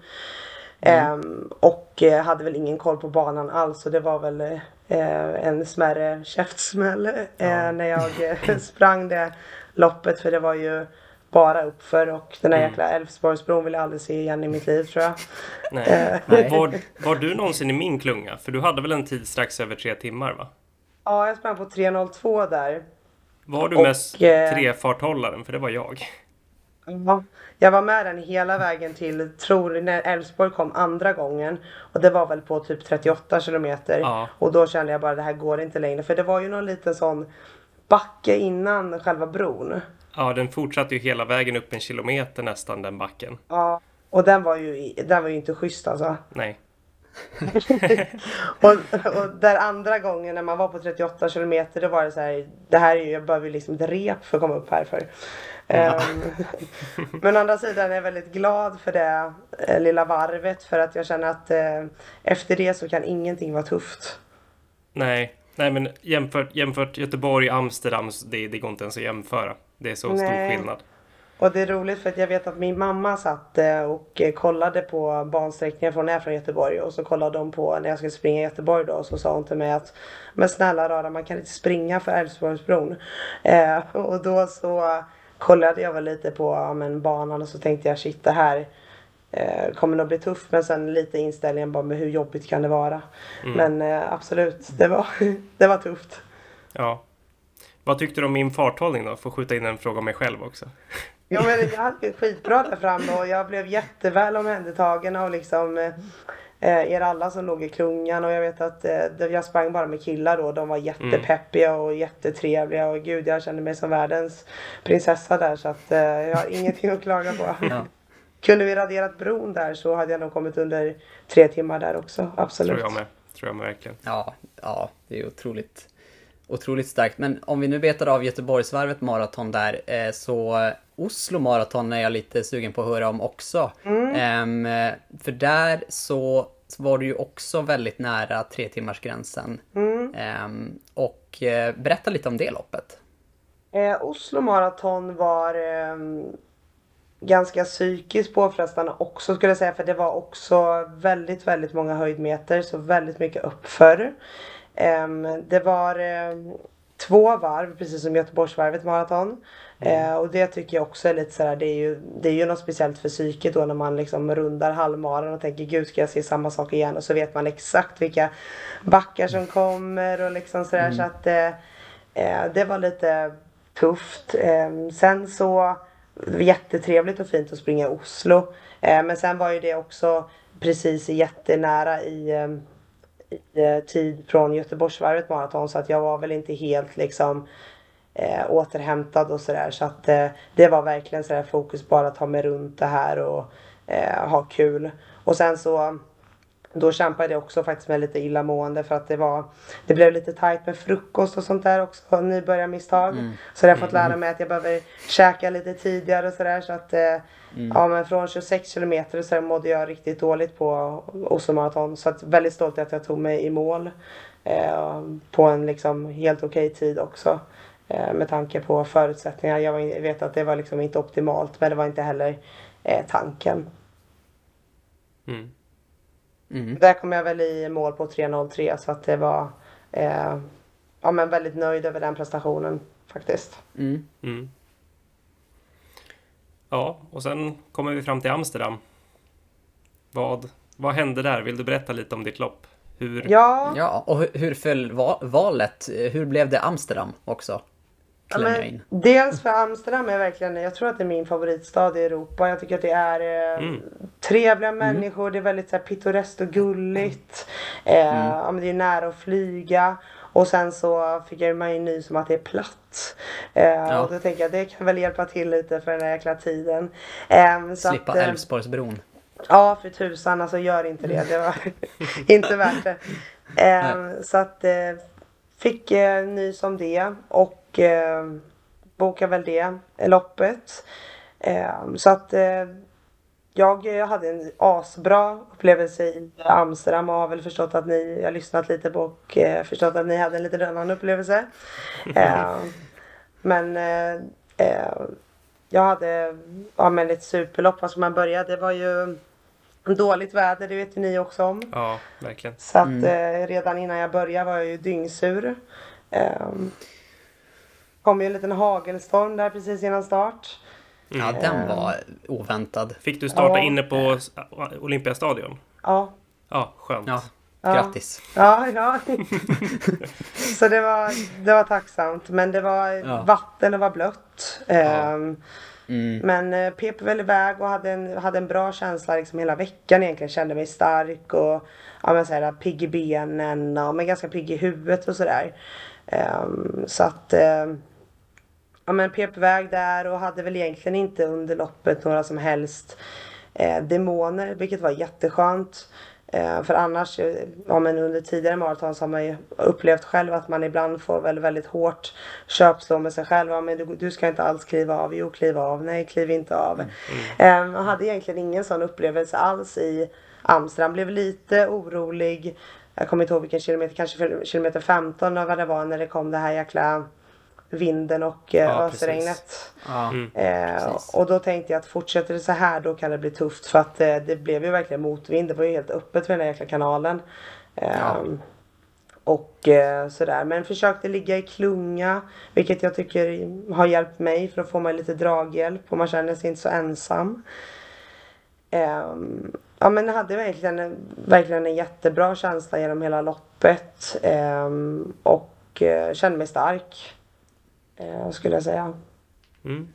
C: Mm. Um, och hade väl ingen koll på banan alls så det var väl en smärre käftsmäll uh, ja. när jag sprang det loppet för det var ju bara uppför och den där mm. jäkla Älvsborgsbron vill jag aldrig se igen i mitt liv tror jag.
A: Nej. Nej. Var, var du någonsin i min klunga? För du hade väl en tid strax över tre timmar va?
C: Ja, jag sprang på 3.02 där.
A: Var du och, mest eh, trefarthållaren? För det var jag.
C: Ja, jag var med den hela vägen till, tror när Älvsborg kom andra gången. Och det var väl på typ 38 kilometer. Ja. Och då kände jag bara det här går inte längre. För det var ju någon liten sån backe innan själva bron.
A: Ja, den fortsatte ju hela vägen upp en kilometer nästan den backen.
C: Ja, och den var ju, den var ju inte schysst alltså.
A: Nej.
C: och, och där andra gången när man var på 38 kilometer då var det så här, det här är ju, jag behöver liksom ett rep för att komma upp härför. Um, men å andra sidan är jag väldigt glad för det eh, lilla varvet för att jag känner att eh, efter det så kan ingenting vara tufft.
A: Nej, nej men jämfört, jämfört Göteborg, Amsterdam, det, det går inte ens att jämföra. Det är så nej. stor skillnad.
C: Och det är roligt för att jag vet att min mamma satt eh, och eh, kollade på bansträckningen från är från Göteborg och så kollade de på när jag skulle springa i Göteborg då och så sa hon till mig att Men snälla rara man kan inte springa för Älvsborgsbron. Eh, och då så kollade jag väl lite på ja, men, banan och så tänkte jag shit det här eh, kommer nog bli tufft men sen lite inställningen bara med hur jobbigt kan det vara. Mm. Men eh, absolut, det var, det var tufft.
A: Ja. Vad tyckte du om min farthållning då? Får skjuta in en fråga om mig själv också.
C: Ja men jag hade skitbra där framme och jag blev jätteväl omhändertagen av liksom eh, eh, er alla som låg i klungan och jag vet att eh, jag sprang bara med killar då. De var jättepeppiga och jättetrevliga och gud jag kände mig som världens prinsessa där så att eh, jag har ingenting att klaga på. Ja. Kunde vi raderat bron där så hade jag nog kommit under tre timmar där också, absolut.
A: Tror jag med, tror jag med verkligen.
B: Ja, ja det är otroligt otroligt starkt. Men om vi nu betar av Göteborgsvarvet maraton där, eh, så Oslo maraton är jag lite sugen på att höra om också. Mm. Um, för där så var du ju också väldigt nära tre timmars gränsen. Mm. Um, och uh, berätta lite om det loppet.
C: Eh, Oslo maraton var eh, ganska psykiskt påfrestande också skulle jag säga för det var också väldigt, väldigt många höjdmeter så väldigt mycket uppför. Eh, det var ehm, två varv precis som Göteborgsvarvet maraton. Mm. Eh, och det tycker jag också är lite sådär, det är ju, det är ju något speciellt för psyket då när man liksom rundar halvmaran och tänker gud ska jag se samma sak igen och så vet man exakt vilka backar som kommer och liksom sådär mm. så att eh, eh, det var lite tufft. Eh, sen så jättetrevligt och fint att springa i Oslo. Eh, men sen var ju det också precis jättenära i i eh, tid från Göteborgsvarvet maraton så att jag var väl inte helt liksom eh, återhämtad och sådär. Så att eh, det var verkligen sådär fokus bara att ta mig runt det här och eh, ha kul. Och sen så då kämpade jag också faktiskt med lite illamående för att det var Det blev lite tajt med frukost och sånt där också, nybörjarmisstag. Mm. Så jag har fått lära mm. mig att jag behöver käka lite tidigare och sådär så att eh, mm. Ja men från 26 kilometer så mådde jag riktigt dåligt på Oslo Marathon. Så att väldigt stolt att jag tog mig i mål. Eh, på en liksom helt okej okay tid också. Eh, med tanke på förutsättningar. Jag vet att det var liksom inte optimalt men det var inte heller eh, tanken. Mm. Mm. Där kom jag väl i mål på 3.03 så att det var eh, ja, men väldigt nöjd över den prestationen faktiskt. Mm. Mm.
A: Ja, och sen kommer vi fram till Amsterdam. Vad, vad hände där? Vill du berätta lite om ditt lopp?
B: Hur... Ja. ja, och hur, hur föll valet? Hur blev det Amsterdam också?
C: Ja, men, dels för Amsterdam är verkligen, jag tror att det är min favoritstad i Europa. Jag tycker att det är eh, mm. trevliga mm. människor, det är väldigt så här, pittoreskt och gulligt. Eh, mm. ja, men det är nära att flyga. Och sen så fick jag mig nys om att det är platt. Eh, ja. Och då tänker jag det kan väl hjälpa till lite för den här jäkla tiden.
B: Eh, Slippa eh, Älvsborgsbron.
C: Ja för tusan alltså gör inte det. Det var inte värt det. Eh, så att eh, fick eh, nys om det och eh, bokade väl det loppet. Eh, så att eh, jag hade en asbra upplevelse i Amsterdam och har väl förstått att ni, jag har lyssnat lite på och eh, förstått att ni hade en lite annan upplevelse. Eh, men eh, eh, jag hade ja, men ett superlopp, vad ska man börja? Det var ju dåligt väder, det vet ju ni också om.
A: Ja, verkligen.
C: Så att mm. redan innan jag började var jag ju dyngsur. Kom ju en liten hagelstorm där precis innan start.
B: Ja, den var oväntad.
A: Fick du starta
C: Ja.
A: inne på Olympiastadion?
C: Ja.
A: Ja, skönt.
B: Ja,
C: Ja.
B: grattis.
C: Ja, ja. så det var, det var tacksamt. Men det var
B: Ja.
C: vatten och var blött. Ehm,
B: Mm.
C: Men eh, pep väl iväg och hade en, hade en bra känsla liksom hela veckan egentligen. Kände mig stark och ja, men så här, pigg i benen och men ganska pigg i huvudet och sådär. Ehm, så att ehm, ja, men pep iväg där och hade väl egentligen inte under loppet några som helst eh, demoner, vilket var jätteskönt. Eh, för annars, eh, ja, men under tidigare maraton så har man ju upplevt själv att man ibland får väl väldigt hårt köpslå med sig själv. Ja, men du, du ska inte alls kliva av. Jo, kliva av. Nej, kliv inte av. Eh, jag hade egentligen ingen sån upplevelse alls i Amsterdam. Blev lite orolig. Jag kommer inte ihåg vilken kilometer, kanske kilometer 15 eller vad det var när det kom det här jäkla vinden och eh,
A: Ja,
C: ösregnet.
B: Ja.
C: Eh,
B: Precis.
C: och då tänkte jag att fortsätter det så här då kan det bli tufft för att eh, det blev ju verkligen motvind. Det var ju helt öppet för den här jäkla kanalen. Eh,
B: Ja.
C: Och eh, sådär. Men försökte ligga i klunga. Vilket jag tycker har hjälpt mig för att få mig lite draghjälp. Och man känner sig inte så ensam. Ehm, ja men hade verkligen, verkligen en jättebra känsla genom hela loppet. Ehm, och eh, kände mig stark. Eh, skulle jag säga.
A: Mm.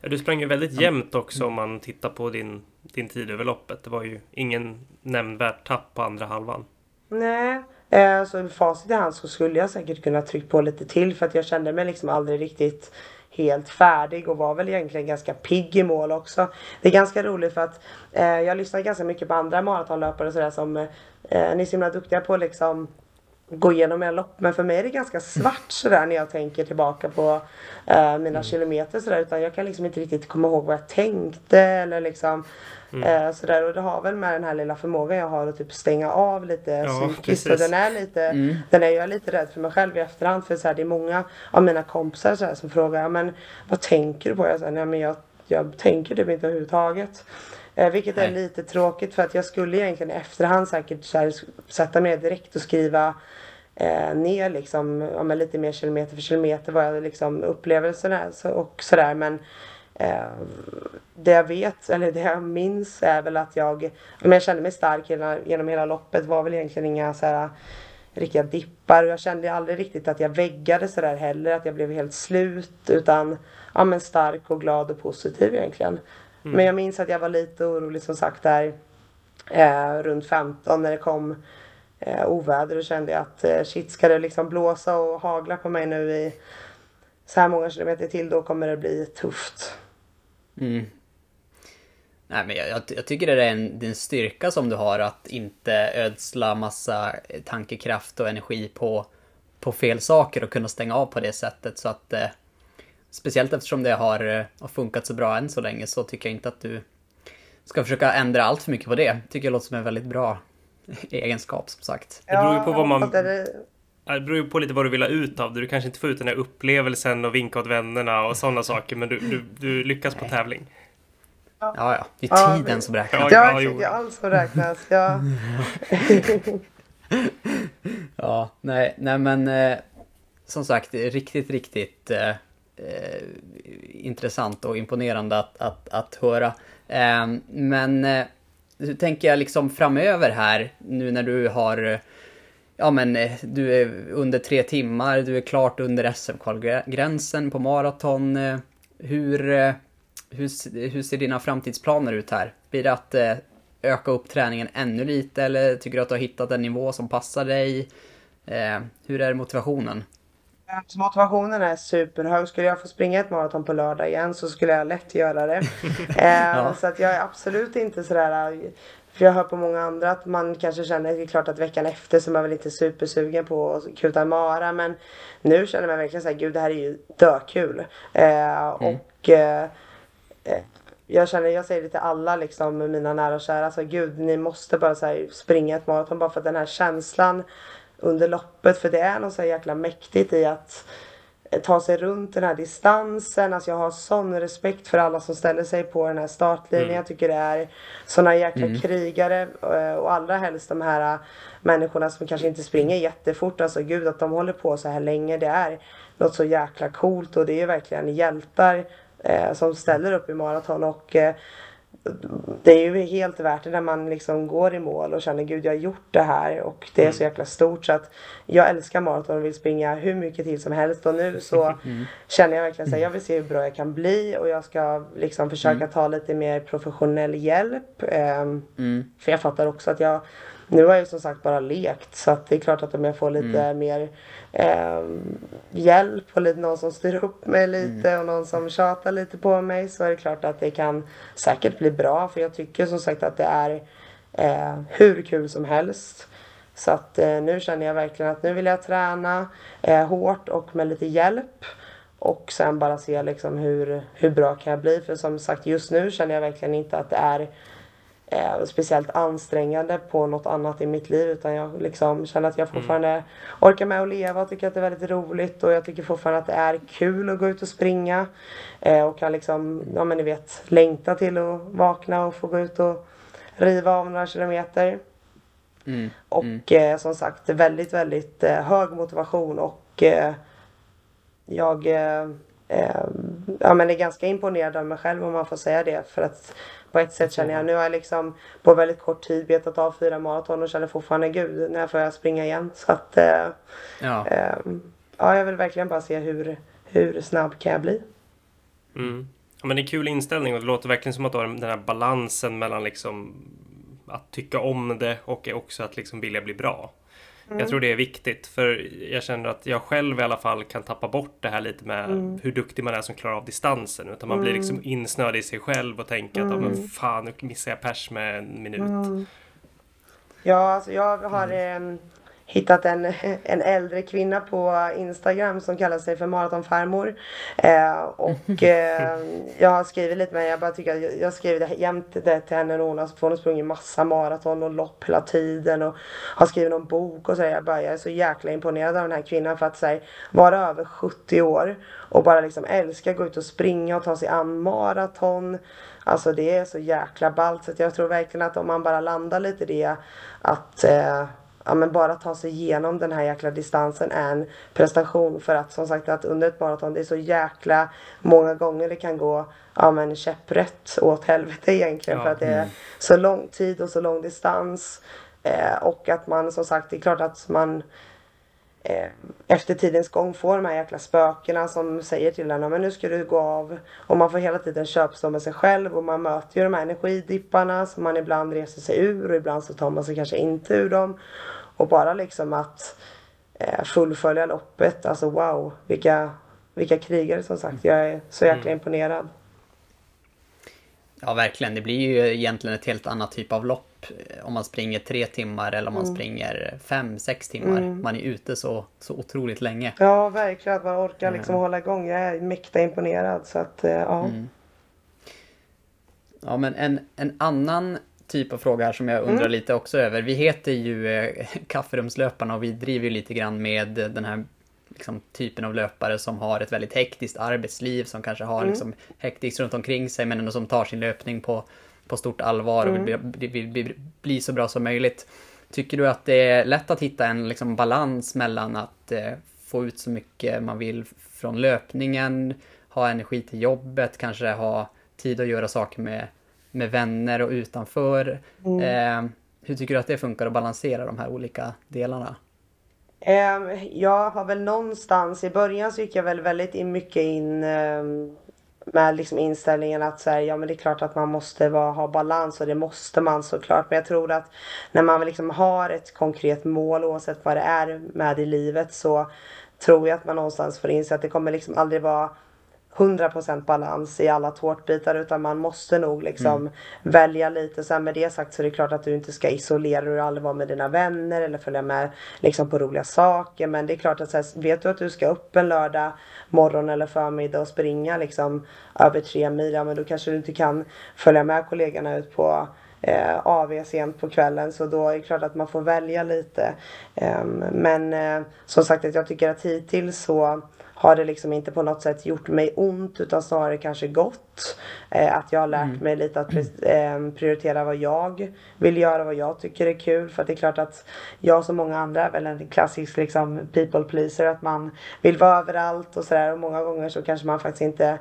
A: Ja, du sprang ju väldigt jämnt också om man tittar på din, din tid över loppet. Det var ju ingen nämnvärt tapp på andra halvan.
C: Nej, eh, så med facit i hand så skulle jag säkert kunna tryckt på lite till för att jag kände mig liksom aldrig riktigt helt färdig och var väl egentligen ganska pigg i mål också. Det är ganska roligt för att eh, jag lyssnar ganska mycket på andra maratonlöpare och sådär som eh, ni är så himla duktiga på liksom gå igenom era lopp. Men för mig är det ganska svart sådär när jag tänker tillbaka på eh, mina kilometer sådär. Utan jag kan liksom inte riktigt komma ihåg vad jag tänkte eller liksom eh, sådär. Och det har väl med den här lilla förmågan jag har att typ stänga av lite
A: Ja,
C: psykiskt. Och den är lite, den är jag är lite rädd för mig själv i efterhand. För så här, det är många av mina kompisar så här, som frågar, "Ja, men vad tänker du på? Jag säger, nej men jag, jag tänker typ inte överhuvudtaget. Eh, vilket är
B: Nej.
C: lite tråkigt för att jag skulle egentligen i efterhand säkert så sätta mig direkt och skriva eh, ner liksom, ja, men lite mer kilometer för kilometer vad jag liksom upplevelsen är så, och sådär men eh, det jag vet, eller det jag minns är väl att jag, om jag kände mig stark hela, genom hela loppet var väl egentligen inga så här riktiga dippar och jag kände aldrig riktigt att jag väggade sådär heller, att jag blev helt slut utan ja men stark och glad och positiv egentligen. Men jag minns att jag var lite orolig som sagt där eh, runt 15 när det kom eh, oväder och kände jag att eh, shit ska det liksom blåsa och hagla på mig nu i så här många kilometer till då kommer det bli tufft.
B: Mm. Nej, men jag, jag, jag tycker det är en, det är en styrka som du har att inte ödsla massa tankekraft och energi på, på fel saker och kunna stänga av på det sättet. Så att eh, Speciellt eftersom det har, eh, har funkat så bra än så länge så tycker jag inte att du ska försöka ändra allt för mycket på det. Tycker jag låter som en väldigt bra egenskap som sagt.
A: Det beror ju på vad man-
C: det-
A: beror ju på lite vad du vill ha ut av det. Du kanske inte får ut den här upplevelsen och vinka åt vännerna och sådana saker. Men du, du, du lyckas på tävling.
B: Ja, ja. Det är
C: Ja,
B: tiden
C: det-
B: som räknas.
A: Ja,
C: Ja,
A: ja,
C: allt som räknas. Ja.
B: Ja, nej, nej men eh, som sagt, det är riktigt, riktigt eh, eh, intressant och imponerande att, att, att höra. Eh, men eh, hur tänker jag liksom framöver här, nu när du har Ja men eh, du är under tre timmar, du är klart under SM-kvalgränsen på maraton. Eh, hur, eh, hur, hur ser dina framtidsplaner ut här? Blir det att öka upp träningen ännu lite eller tycker du att du har hittat en nivå som passar dig? Hur är motivationen?
C: Så Motivationen är superhög. Skulle jag få springa ett maraton på lördag igen så skulle jag lätt göra det. eh,
B: Ja.
C: Så att jag är absolut inte sådär. För jag hör på många andra att man kanske känner, det är klart att veckan efter så är man väl inte supersugen på att kuta mara. Men nu känner man verkligen såhär, gud det här är ju dökul. Eh, Och eh, eh, jag känner, jag säger det till alla liksom, mina nära och kära. Alltså gud, ni måste bara så här, springa ett maraton bara för att den här känslan under loppet. För det är något så jäkla mäktigt i att eh, ta sig runt den här distansen. Alltså jag har sån respekt för alla som ställer sig på den här startlinjen. Jag tycker det är såna jäkla krigare eh, och allra helst de här eh, människorna som kanske inte springer jättefort. Alltså gud att de håller på så här länge. Det är något så jäkla coolt och det är verkligen hjältar eh, som ställer upp i maraton och eh, det är ju helt värt det när man liksom går i mål och känner gud jag har gjort det här och det är så mm. jäkla stort så att jag älskar maraton och vill springa hur mycket tid som helst och nu så mm. känner jag verkligen att jag vill se hur bra jag kan bli och jag ska liksom försöka mm. ta lite mer professionell hjälp. Um, mm. För jag fattar också att jag nu har jag som sagt bara lekt så att det är klart att om jag får lite mm. mer eh, hjälp och lite, någon som styr upp mig lite mm. och någon som tjatar lite på mig så är det klart att det kan säkert bli bra för jag tycker som sagt att det är eh, hur kul som helst. Så att eh, nu känner jag verkligen att nu vill jag träna eh, hårt och med lite hjälp. Och sen bara se liksom hur, hur bra kan jag bli. För som sagt just nu känner jag verkligen inte att det är eh, speciellt ansträngande på något annat i mitt liv utan jag liksom känner att jag mm. fortfarande mm. orkar med att leva och tycker att det är väldigt roligt och jag tycker fortfarande att det är kul att gå ut och springa. Eh, och kan liksom, ja men ni vet, längta till att vakna och få gå ut och riva av några kilometer. Mm. Och mm. Eh, som sagt väldigt, väldigt eh, hög motivation och eh, jag eh, ja, men är ganska imponerad av mig själv om man får säga det. För att på ett sätt känner jag, nu har jag liksom på väldigt kort tid betat av fyra maraton och känner fortfarande gud, när får jag springa igen? Så att eh, ja. Eh, ja, jag vill verkligen bara se hur, hur snabb kan jag bli?
A: Mm. Ja, men det är en kul inställning och det låter verkligen som att du har den här balansen mellan liksom att tycka om det och också att liksom vilja bli bra. Mm. Jag tror det är viktigt för jag känner att jag själv i alla fall kan tappa bort det här lite med mm. hur duktig man är som klarar av distansen. Utan man blir liksom mm. insnöad i sig själv och tänker att men mm. fan nu missar jag pers med en minut. Mm.
C: Ja, alltså jag har mm hittat en, en äldre kvinna på Instagram som kallar sig för maratonfarmor. Eh, och eh, jag har skrivit lite med jag bara tycker jag, jag skrev det jämt det till henne och hon har, hon har sprungit massa maraton och lopp hela tiden och har skrivit någon bok och så. Jag, bara, jag är så jäkla imponerad av den här kvinnan för att säga vara över 70 år och bara liksom älska gå ut och springa och ta sig an maraton. Alltså det är så jäkla ballt så jag tror verkligen att om man bara landar lite i det att eh, ja, men bara ta sig igenom den här jäkla distansen är en prestation. För att som sagt att under ett maraton det är så jäkla många gånger det kan gå ja, men käpprätt åt helvete egentligen. Ja. För att det är mm. så lång tid och så lång distans. Eh, och att man som sagt, det är klart att man eh, efter tidens gång får de här jäkla spökena som säger till en men nu ska du gå av. Och man får hela tiden köpstå med sig själv och man möter ju de här energidipparna som man ibland reser sig ur och ibland så tar man sig kanske inte ur dem. Och bara liksom att eh, fullfölja loppet, alltså wow, vilka, vilka krigare som sagt. Jag är så jäkla mm. imponerad.
B: Ja, verkligen. Det blir ju egentligen ett helt annat typ av lopp eh, om man springer tre timmar eller om man mm. springer fem, sex timmar. Mm. Man är ute så, så otroligt länge.
C: Ja, verkligen. Att man orkar liksom mm. hålla igång. Jag är mäkta imponerad. Så att, eh, ja. Mm.
B: Ja, men en, en annan typ av fråga här som jag undrar mm. lite också över. Vi heter ju eh, Kafferumslöparna och vi driver ju lite grann med den här liksom, typen av löpare som har ett väldigt hektiskt arbetsliv, som kanske har mm. liksom, hektiskt runt omkring sig men ändå som tar sin löpning på, på stort allvar och vill, mm. vill, vill, vill bli så bra som möjligt. Tycker du att det är lätt att hitta en liksom, balans mellan att eh, få ut så mycket man vill från löpningen, ha energi till jobbet, kanske ha tid att göra saker med med vänner och utanför. Mm. Eh, hur tycker du att det funkar att balansera de här olika delarna?
C: Eh, jag har väl någonstans, i början så gick jag väl väldigt mycket in eh, med liksom inställningen att så ja men det är klart att man måste vara, ha balans och det måste man såklart. Men jag tror att när man liksom har ett konkret mål oavsett vad det är med i livet så tror jag att man någonstans får inse att det kommer liksom aldrig vara 100% balans i alla tårtbitar utan man måste nog liksom mm. välja lite. Sen med det sagt så är det klart att du inte ska isolera dig och aldrig vara med dina vänner eller följa med liksom på roliga saker. Men det är klart att så här, vet du att du ska upp en lördag morgon eller förmiddag och springa liksom över tre mil, ja men då kanske du inte kan följa med kollegorna ut på eh, AV sent på kvällen så då är det klart att man får välja lite. Eh, men eh, som sagt att jag tycker att hittills så har det liksom inte på något sätt gjort mig ont utan snarare kanske gott. Eh, att jag har lärt mm. mig lite att eh, prioritera vad jag vill göra, vad jag tycker är kul. För att det är klart att jag som många andra är väl en klassisk liksom people pleaser. Att man vill vara överallt och sådär. Och många gånger så kanske man faktiskt inte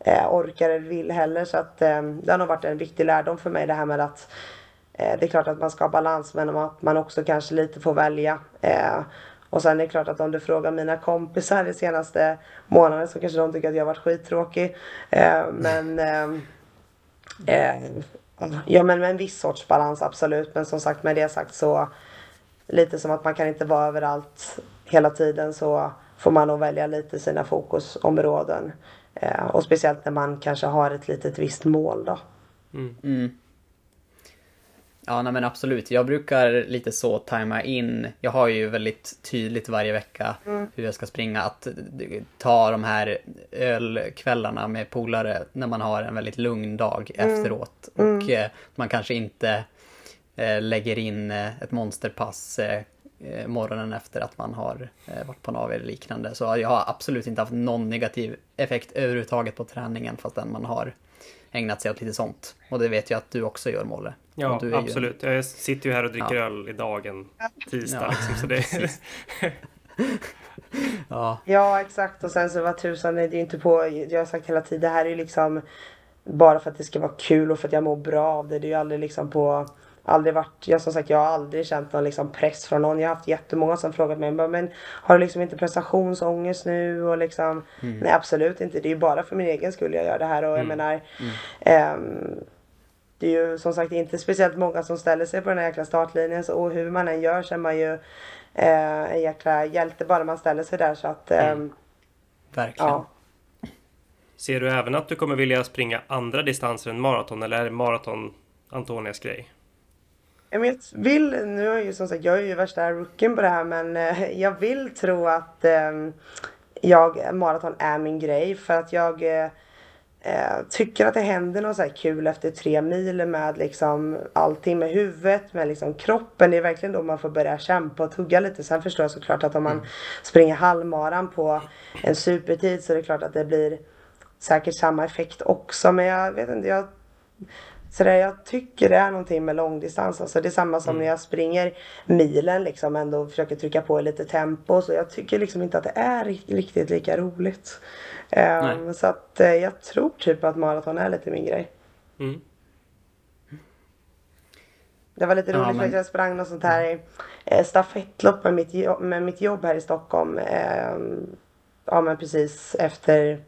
C: eh, orkar eller vill heller. Så att eh, det har nog varit en viktig lärdom för mig det här med att eh, det är klart att man ska ha balans men att man också kanske lite får välja. Eh, och sen är det klart att om du frågar mina kompisar de senaste månaderna så kanske de tycker att jag har varit skittråkig. Eh, men Ja men med en viss sorts balans absolut. Men som sagt med det sagt så lite som att man kan inte vara överallt hela tiden så får man nog välja lite sina fokusområden. Eh, och speciellt när man kanske har ett litet visst mål då.
B: Mm. Mm. Ja, nej men absolut. Jag brukar lite så tajma in. Jag har ju väldigt tydligt varje vecka mm. hur jag ska springa. Att ta de här ölkvällarna med polare när man har en väldigt lugn dag mm. efteråt. Och mm. eh, man kanske inte eh, lägger in eh, ett monsterpass eh, eh, morgonen efter att man har eh, varit på en AV eller liknande. Så jag har absolut inte haft någon negativ effekt överhuvudtaget på träningen fastän man har ägnat sig åt lite sånt. Och det vet jag att du också gör Molle.
A: Ja, absolut. Ju... Jag sitter ju här och dricker ja. öl idag en tisdag. Ja. Liksom, så det...
C: ja. ja, exakt. Och sen så vad tusan, det är inte på, jag har sagt hela tiden, det här är ju liksom bara för att det ska vara kul och för att jag mår bra av det. Det är ju aldrig liksom på aldrig varit, jag som sagt jag har aldrig känt någon liksom press från någon. Jag har haft jättemånga som frågat mig men har du liksom inte prestationsångest nu och liksom mm. Nej absolut inte. Det är ju bara för min egen skull jag gör det här och jag mm. menar mm. Um, det är ju som sagt inte speciellt många som ställer sig på den här jäkla startlinjen så, och hur man än gör så är man ju eh, en jäkla hjälte bara man ställer sig där så att eh,
B: Verkligen. Ja.
A: Ser du även att du kommer vilja springa andra distanser än maraton eller är maraton Antonias grej?
C: Jag vill, nu är ju som sagt, jag är ju värsta rookien på det här men eh, jag vill tro att eh, jag, maraton är min grej för att jag eh, eh tycker att det händer något så kul efter tre mil med liksom allting med huvudet, med liksom kroppen. Det är verkligen då man får börja kämpa och tugga lite. Sen förstår jag såklart att om man springer halvmaran på en supertid så är det klart att det blir säkert samma effekt också. Men jag vet inte, jag så det jag tycker det är någonting med långdistans. Alltså det är samma som mm. när jag springer milen liksom ändå försöker trycka på i lite tempo. Så jag tycker liksom inte att det är riktigt lika roligt. Um, så att uh, jag tror typ att maraton är lite min grej. Mm. Det var lite roligt ja, men... för jag sprang något sånt här eh, stafettlopp med mitt, med mitt jobb här i Stockholm. Eh, ja men precis efter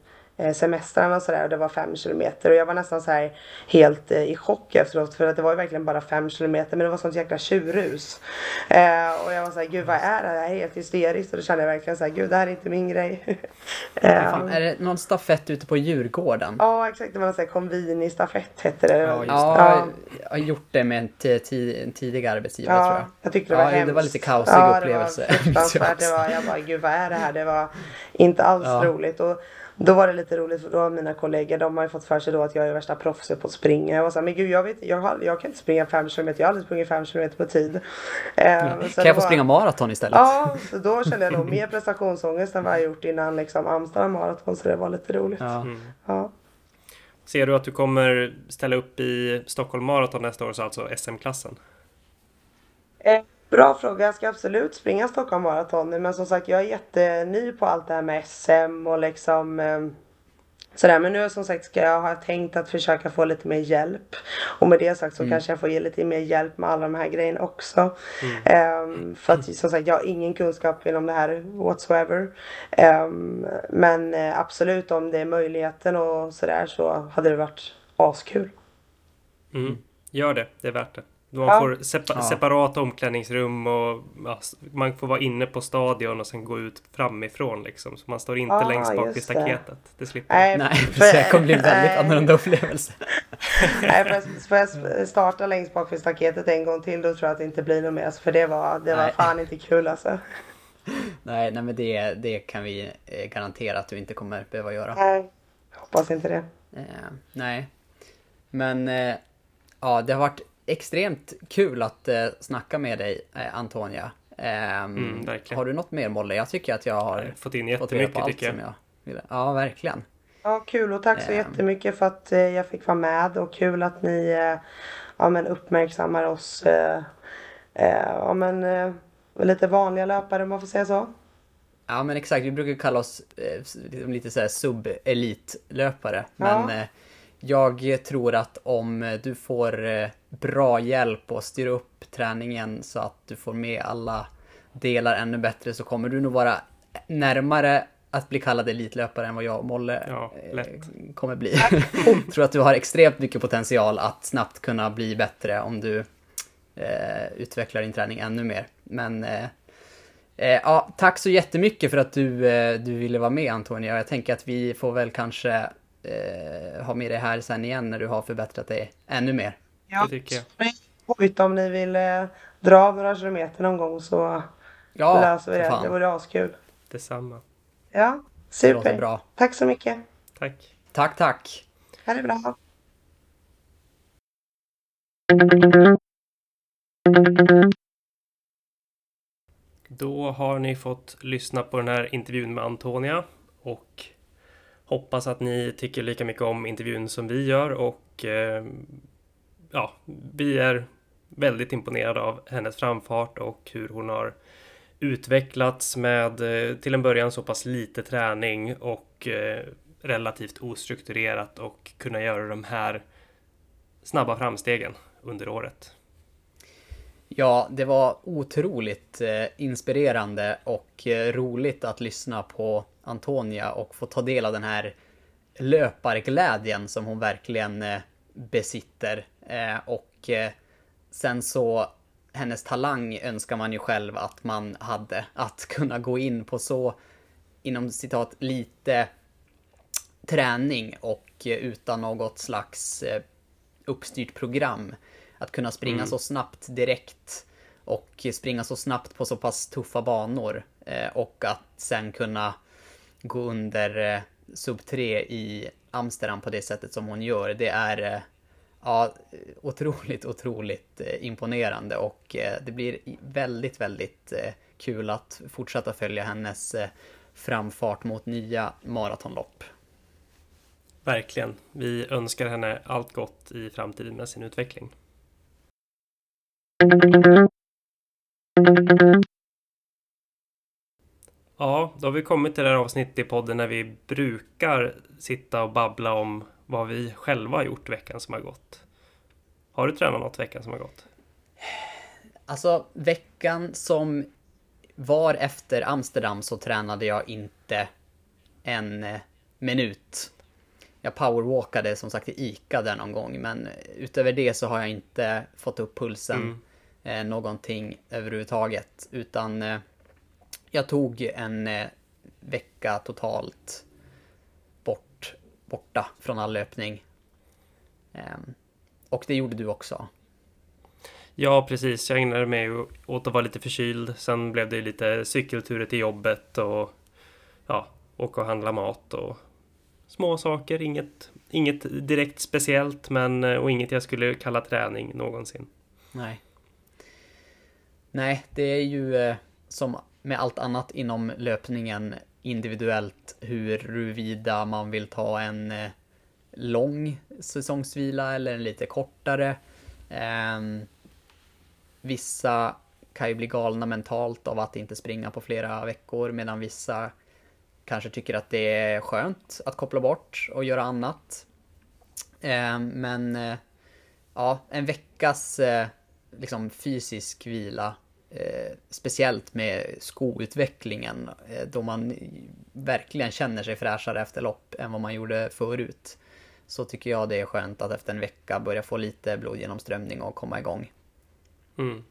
C: semestrarna och sådär och det var fem kilometer och jag var nästan så här helt eh, i chock efteråt för att det var ju verkligen bara fem kilometer men det var sånt jäkla tjurrus. Eh, och jag var såhär, gud vad är det här? Det här är helt hysteriskt och då kände jag verkligen såhär, gud det här är inte min grej.
B: eh, fan, är det någon stafett ute på Djurgården?
C: Ja exakt, det var en sån här konvini stafett hette det.
B: Ja, ja, jag har gjort det med en, en tidig arbetsgivare ja, tror jag.
C: jag tyckte det var ja, hemskt.
B: Det var lite kaosig ja, upplevelse.
C: Det var det var, jag bara, gud vad är det här? Det var inte alls ja. roligt. Och, då var det lite roligt för då mina kollegor de har ju fått för sig då att jag är värsta proffset på att springa. Jag var såhär, men gud jag vet jag, har, jag kan inte springa 5 km, jag har aldrig sprungit 5 km på tid.
B: Eh, kan jag få var... springa maraton istället?
C: Ja, så då kände jag nog mer prestationsångest än vad jag gjort innan liksom Amsterdam maraton så det var lite roligt. Ja. Mm. ja.
A: Ser du att du kommer ställa upp i Stockholm Marathon nästa år, så alltså SM-klassen?
C: Eh, Bra fråga. Jag ska absolut springa Stockholm Marathon Men som sagt jag är jätteny på allt det här med SM och liksom eh, Sådär men nu som sagt ska jag ha tänkt att försöka få lite mer hjälp. Och med det sagt så mm. kanske jag får ge lite mer hjälp med alla de här grejerna också. Mm. Um, för att som sagt jag har ingen kunskap inom det här whatsoever. Um, men uh, absolut om det är möjligheten och sådär så hade det varit askul.
A: Mm. Gör det, det är värt det. Man ja. får sepa separata omklädningsrum och ja, man får vara inne på stadion och sen gå ut framifrån liksom. Så man står inte ah, längst bak vid staketet. Det, det slipper
B: Nej, Nej för, det kommer bli en väldigt nej. annorlunda upplevelse.
C: Nej, för, för jag starta längst bak vid staketet en gång till då tror jag att det inte blir något mer. För det var, det var fan inte kul alltså.
B: Nej, nej men det, det kan vi eh, garantera att du inte kommer behöva göra.
C: Nej, hoppas inte det.
B: Eh, nej. Men eh, ja, det har varit extremt kul att eh, snacka med dig eh, Antonia. Eh, mm, har du något mer Molle? Jag tycker att jag har
A: jag fått in jättemycket fått tycker jag. jag
B: ville. Ja, verkligen.
C: Ja, kul och tack så eh. jättemycket för att eh, jag fick vara med och kul att ni eh, ja, men uppmärksammar oss eh, ja, men, lite vanliga löpare om man får säga så.
B: Ja men exakt, vi brukar kalla oss eh, lite såhär sub-elitlöpare. Ja. Men eh, jag tror att om du får eh, bra hjälp och styra upp träningen så att du får med alla delar ännu bättre så kommer du nog vara närmare att bli kallad elitlöpare än vad jag och Molle
A: ja, eh,
B: kommer bli. jag tror att du har extremt mycket potential att snabbt kunna bli bättre om du eh, utvecklar din träning ännu mer. Men eh, eh, ja, tack så jättemycket för att du, eh, du ville vara med Antonija. Jag tänker att vi får väl kanske eh, ha med dig här sen igen när du har förbättrat dig ännu mer.
C: Ja, det tycker jag. Om ni vill dra några kilometer någon gång så ja, löser vi det. Det vore askul.
A: Detsamma.
C: Ja, super. Det bra. Tack så mycket.
A: Tack.
B: Tack, tack.
C: Ha det bra.
A: Då har ni fått lyssna på den här intervjun med Antonia och hoppas att ni tycker lika mycket om intervjun som vi gör och eh, ja, vi är väldigt imponerade av hennes framfart och hur hon har utvecklats med eh, till en början så pass lite träning och eh, relativt ostrukturerat och kunna göra de här snabba framstegen under året.
B: Ja, det var otroligt eh, inspirerande och eh, roligt att lyssna på Antonia och få ta del av den här löparglädjen som hon verkligen eh, besitter. Och sen så hennes talang önskar man ju själv att man hade. Att kunna gå in på så, inom citat, lite träning och utan något slags eh, uppstyrt program. Att kunna springa mm. så snabbt direkt och springa så snabbt på så pass tuffa banor. Eh, och att sen kunna gå under eh, sub 3 i Amsterdam på det sättet som hon gör. Det är eh, Ja, otroligt, otroligt eh, imponerande och eh, det blir väldigt, väldigt kul att fortsätta följa hennes framfart mot nya maratonlopp.
A: Verkligen. Vi önskar henne allt gott i framtiden med sin utveckling. Ja, då har vi kommit till det här avsnittet i podden när vi brukar sitta och babbla om vad vi själva har gjort veckan som har gått. Har du tränat något veckan som har gått?
B: Alltså veckan som var efter Amsterdam så tränade jag inte en eh, minut. Jag powerwalkade som sagt i ICA där någon gång men utöver det så har jag inte fått upp pulsen mm. eh, någonting överhuvudtaget utan eh, jag tog en eh, vecka totalt borta från all löpning. Ehm, och det gjorde du också.
A: Ja, precis. Jag ägnade mig åt att vara lite förkyld. Sen blev det lite cykelturer till jobbet och ja, åka och handla mat och små saker. Inget, inget direkt speciellt, men och inget jag skulle kalla träning någonsin.
B: Nej. Nej, det är ju eh, som med allt annat inom löpningen individuellt huruvida man vill ta en eh, lång säsongsvila eller en lite kortare. Ehm, vissa kan ju bli galna mentalt av att inte springa på flera veckor medan vissa kanske tycker att det är skönt att koppla bort och göra annat. Ehm, men eh, ja, en veckas eh, liksom fysisk vila Eh, speciellt med skoutvecklingen eh, då man verkligen känner sig fräschare efter lopp än vad man gjorde förut. Så tycker jag det är skönt att efter en vecka börja få lite blodgenomströmning och komma igång.
A: Mm.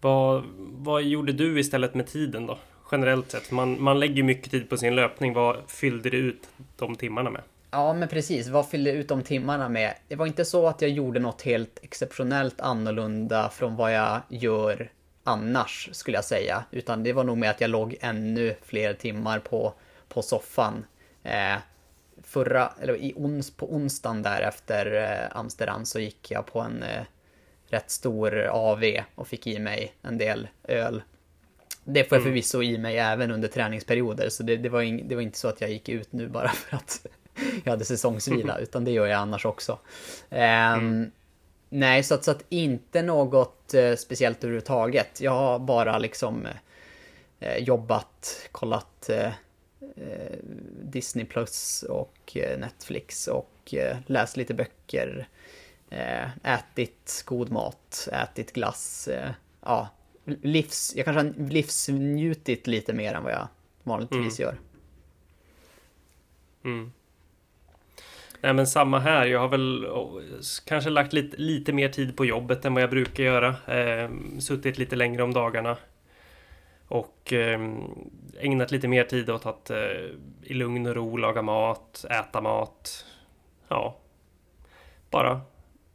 A: Vad, vad gjorde du istället med tiden då? Generellt sett, man, man lägger mycket tid på sin löpning. Vad fyllde du ut de timmarna med?
B: Ja, men precis. Vad fyllde ut de timmarna med? Det var inte så att jag gjorde något helt exceptionellt annorlunda från vad jag gör annars, skulle jag säga. Utan det var nog med att jag låg ännu fler timmar på, på soffan. Eh, förra, eller i ons, på onsdagen där efter eh, Amsterdam så gick jag på en eh, rätt stor AV och fick i mig en del öl. Det får jag mm. förvisso i mig även under träningsperioder, så det, det, var, in, det var inte så att jag gick ut nu bara för att jag hade säsongsvila, utan det gör jag annars också. Um, mm. Nej, så att, så att inte något uh, speciellt överhuvudtaget. Jag har bara liksom eh, jobbat, kollat eh, eh Disney Plus och eh, Netflix och eh, läst lite böcker, ätit god mat, ätit glass. ja, livs, jag kanske har livsnjutit lite mer än vad jag vanligtvis mm. gör.
A: Mm. Nej men samma här. Jag har väl oh, kanske lagt lite, lite mer tid på jobbet än vad jag brukar göra. Eh, suttit lite längre om dagarna. Och eh, ägnat lite mer tid åt att eh, i lugn och ro laga mat, äta mat. Ja, bara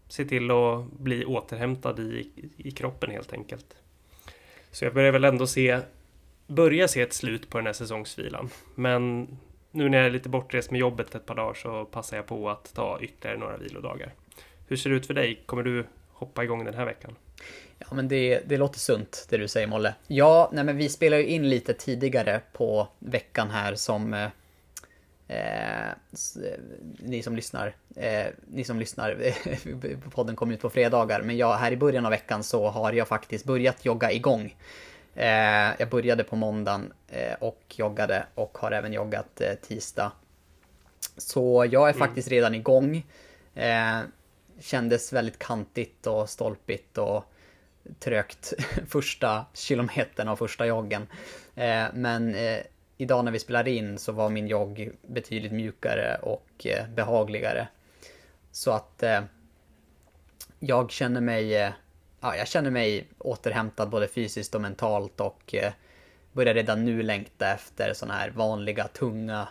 A: se till att bli återhämtad i, i kroppen helt enkelt. Så jag börjar väl ändå se, börja se ett slut på den här säsongsvilan. Men nu när jag är lite bortrest med jobbet ett par dagar så passar jag på att ta ytterligare några vilodagar. Hur ser det ut för dig? Kommer du hoppa igång den här veckan?
B: Ja, men det, det låter sunt det du säger Molle. Ja, nej men vi spelar ju in lite tidigare på veckan här som eh, eh, eh ni som lyssnar, eh, ni som lyssnar, podden kommer ut på fredagar, men jag, här i början av veckan så har jag faktiskt börjat jogga igång. Eh, jag började på måndagen eh, och joggade och har även joggat eh, tisdag. Så jag är mm. faktiskt redan igång. Kändes väldigt kantigt och stolpigt och trögt första kilometern av första joggen. Men idag när vi spelar in så var min jogg betydligt mjukare och behagligare. Så att jag känner mig ja, jag känner mig återhämtad både fysiskt och mentalt och eh, börjar redan nu längta efter sådana här vanliga tunga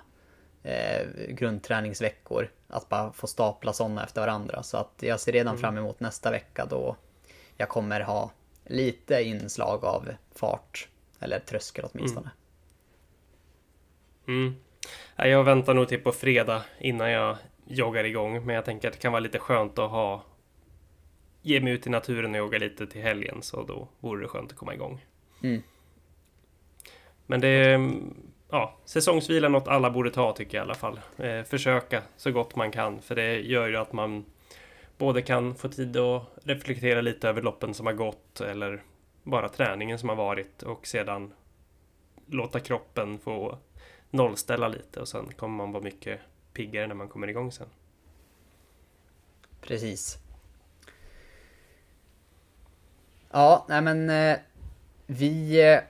B: eh, grundträningsveckor. Att bara få stapla sådana efter varandra. Så att jag ser redan mm. fram emot nästa vecka då jag kommer ha lite inslag av fart. Eller tröskel åtminstone.
A: Mm. Mm. Jag väntar nog till på fredag innan jag joggar igång. Men jag tänker att det kan vara lite skönt att ha ge mig ut i naturen och jogga lite till helgen så då vore det skönt att komma igång. Mm. Men det är ja, säsongsvila något alla borde ta tycker jag i alla fall. Eh, försöka så gott man kan för det gör ju att man både kan få tid att reflektera lite över loppen som har gått eller bara träningen som har varit och sedan låta kroppen få nollställa lite och sen kommer man vara mycket piggare när man kommer igång sen.
B: Precis. Ja, nej men eh, vi eh,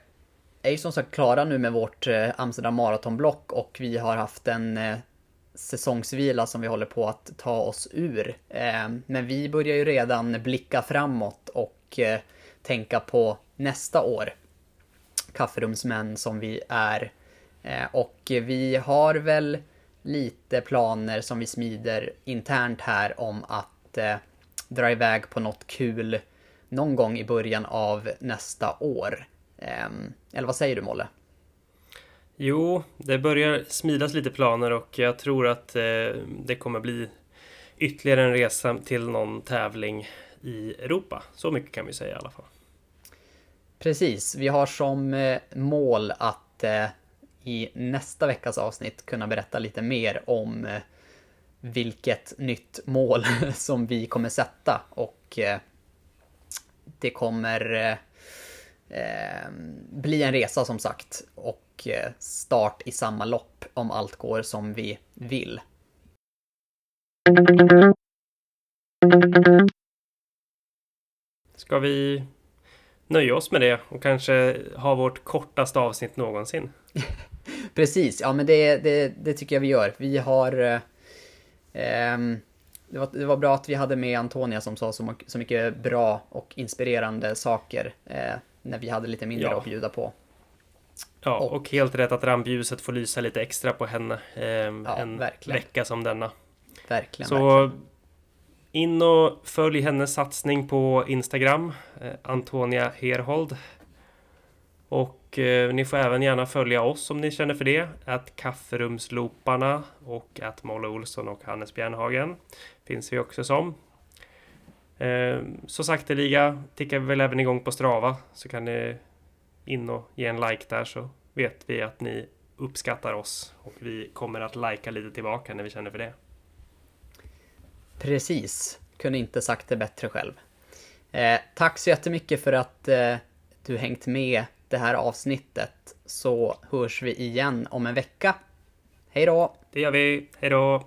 B: är ju som sagt klara nu med vårt eh, Amsterdam Marathonblock och vi har haft en eh, säsongsvila som vi håller på att ta oss ur. Eh, men vi börjar ju redan blicka framåt och tänka på nästa år. Kafferumsmän som vi är. Och vi har väl lite planer som vi smider internt här om att dra iväg på något kul någon gång i början av nästa år. Ehm, eller vad säger du Molle?
A: Jo, det börjar smidas lite planer och jag tror att eh, det kommer bli ytterligare en resa till någon tävling i Europa. Så mycket kan vi säga i alla fall.
B: Precis, vi har som eh, mål att eh, i nästa veckas avsnitt kunna berätta lite mer om vilket nytt mål som vi kommer sätta och det kommer eh, eh, bli en resa som sagt och eh, start i samma lopp om allt går som vi vill.
A: Ska vi nöja oss med det och kanske ha vårt kortaste avsnitt någonsin?
B: Precis, ja men det, det, det, tycker jag vi gör. Vi har eh, ehm, det var, det var bra att vi hade med Antonia som sa så, så mycket bra och inspirerande saker eh, när vi hade lite mindre ja. att bjuda på.
A: Ja, och, och, helt rätt att rampljuset får lysa lite extra på henne eh, ja, en verkligen. vecka som denna.
B: Verkligen.
A: Så verkligen. in och följ hennes satsning på Instagram, eh, Antonia Herhold. Och eh, ni får även gärna följa oss om ni känner för det. Att Kafferumsloparna och att Molle Olsson och Hannes Bjärnhagen finns vi också som. Eh, så sakteliga tickar vi väl även igång på Strava så kan ni in och ge en like där så vet vi att ni uppskattar oss och vi kommer att lajka lite tillbaka när vi känner för det.
B: Precis, kunde inte sagt det bättre själv. Eh, tack så jättemycket för att eh, du hängt med det här avsnittet så hörs vi igen om en vecka. Hej då!
A: Det gör vi. Hej då!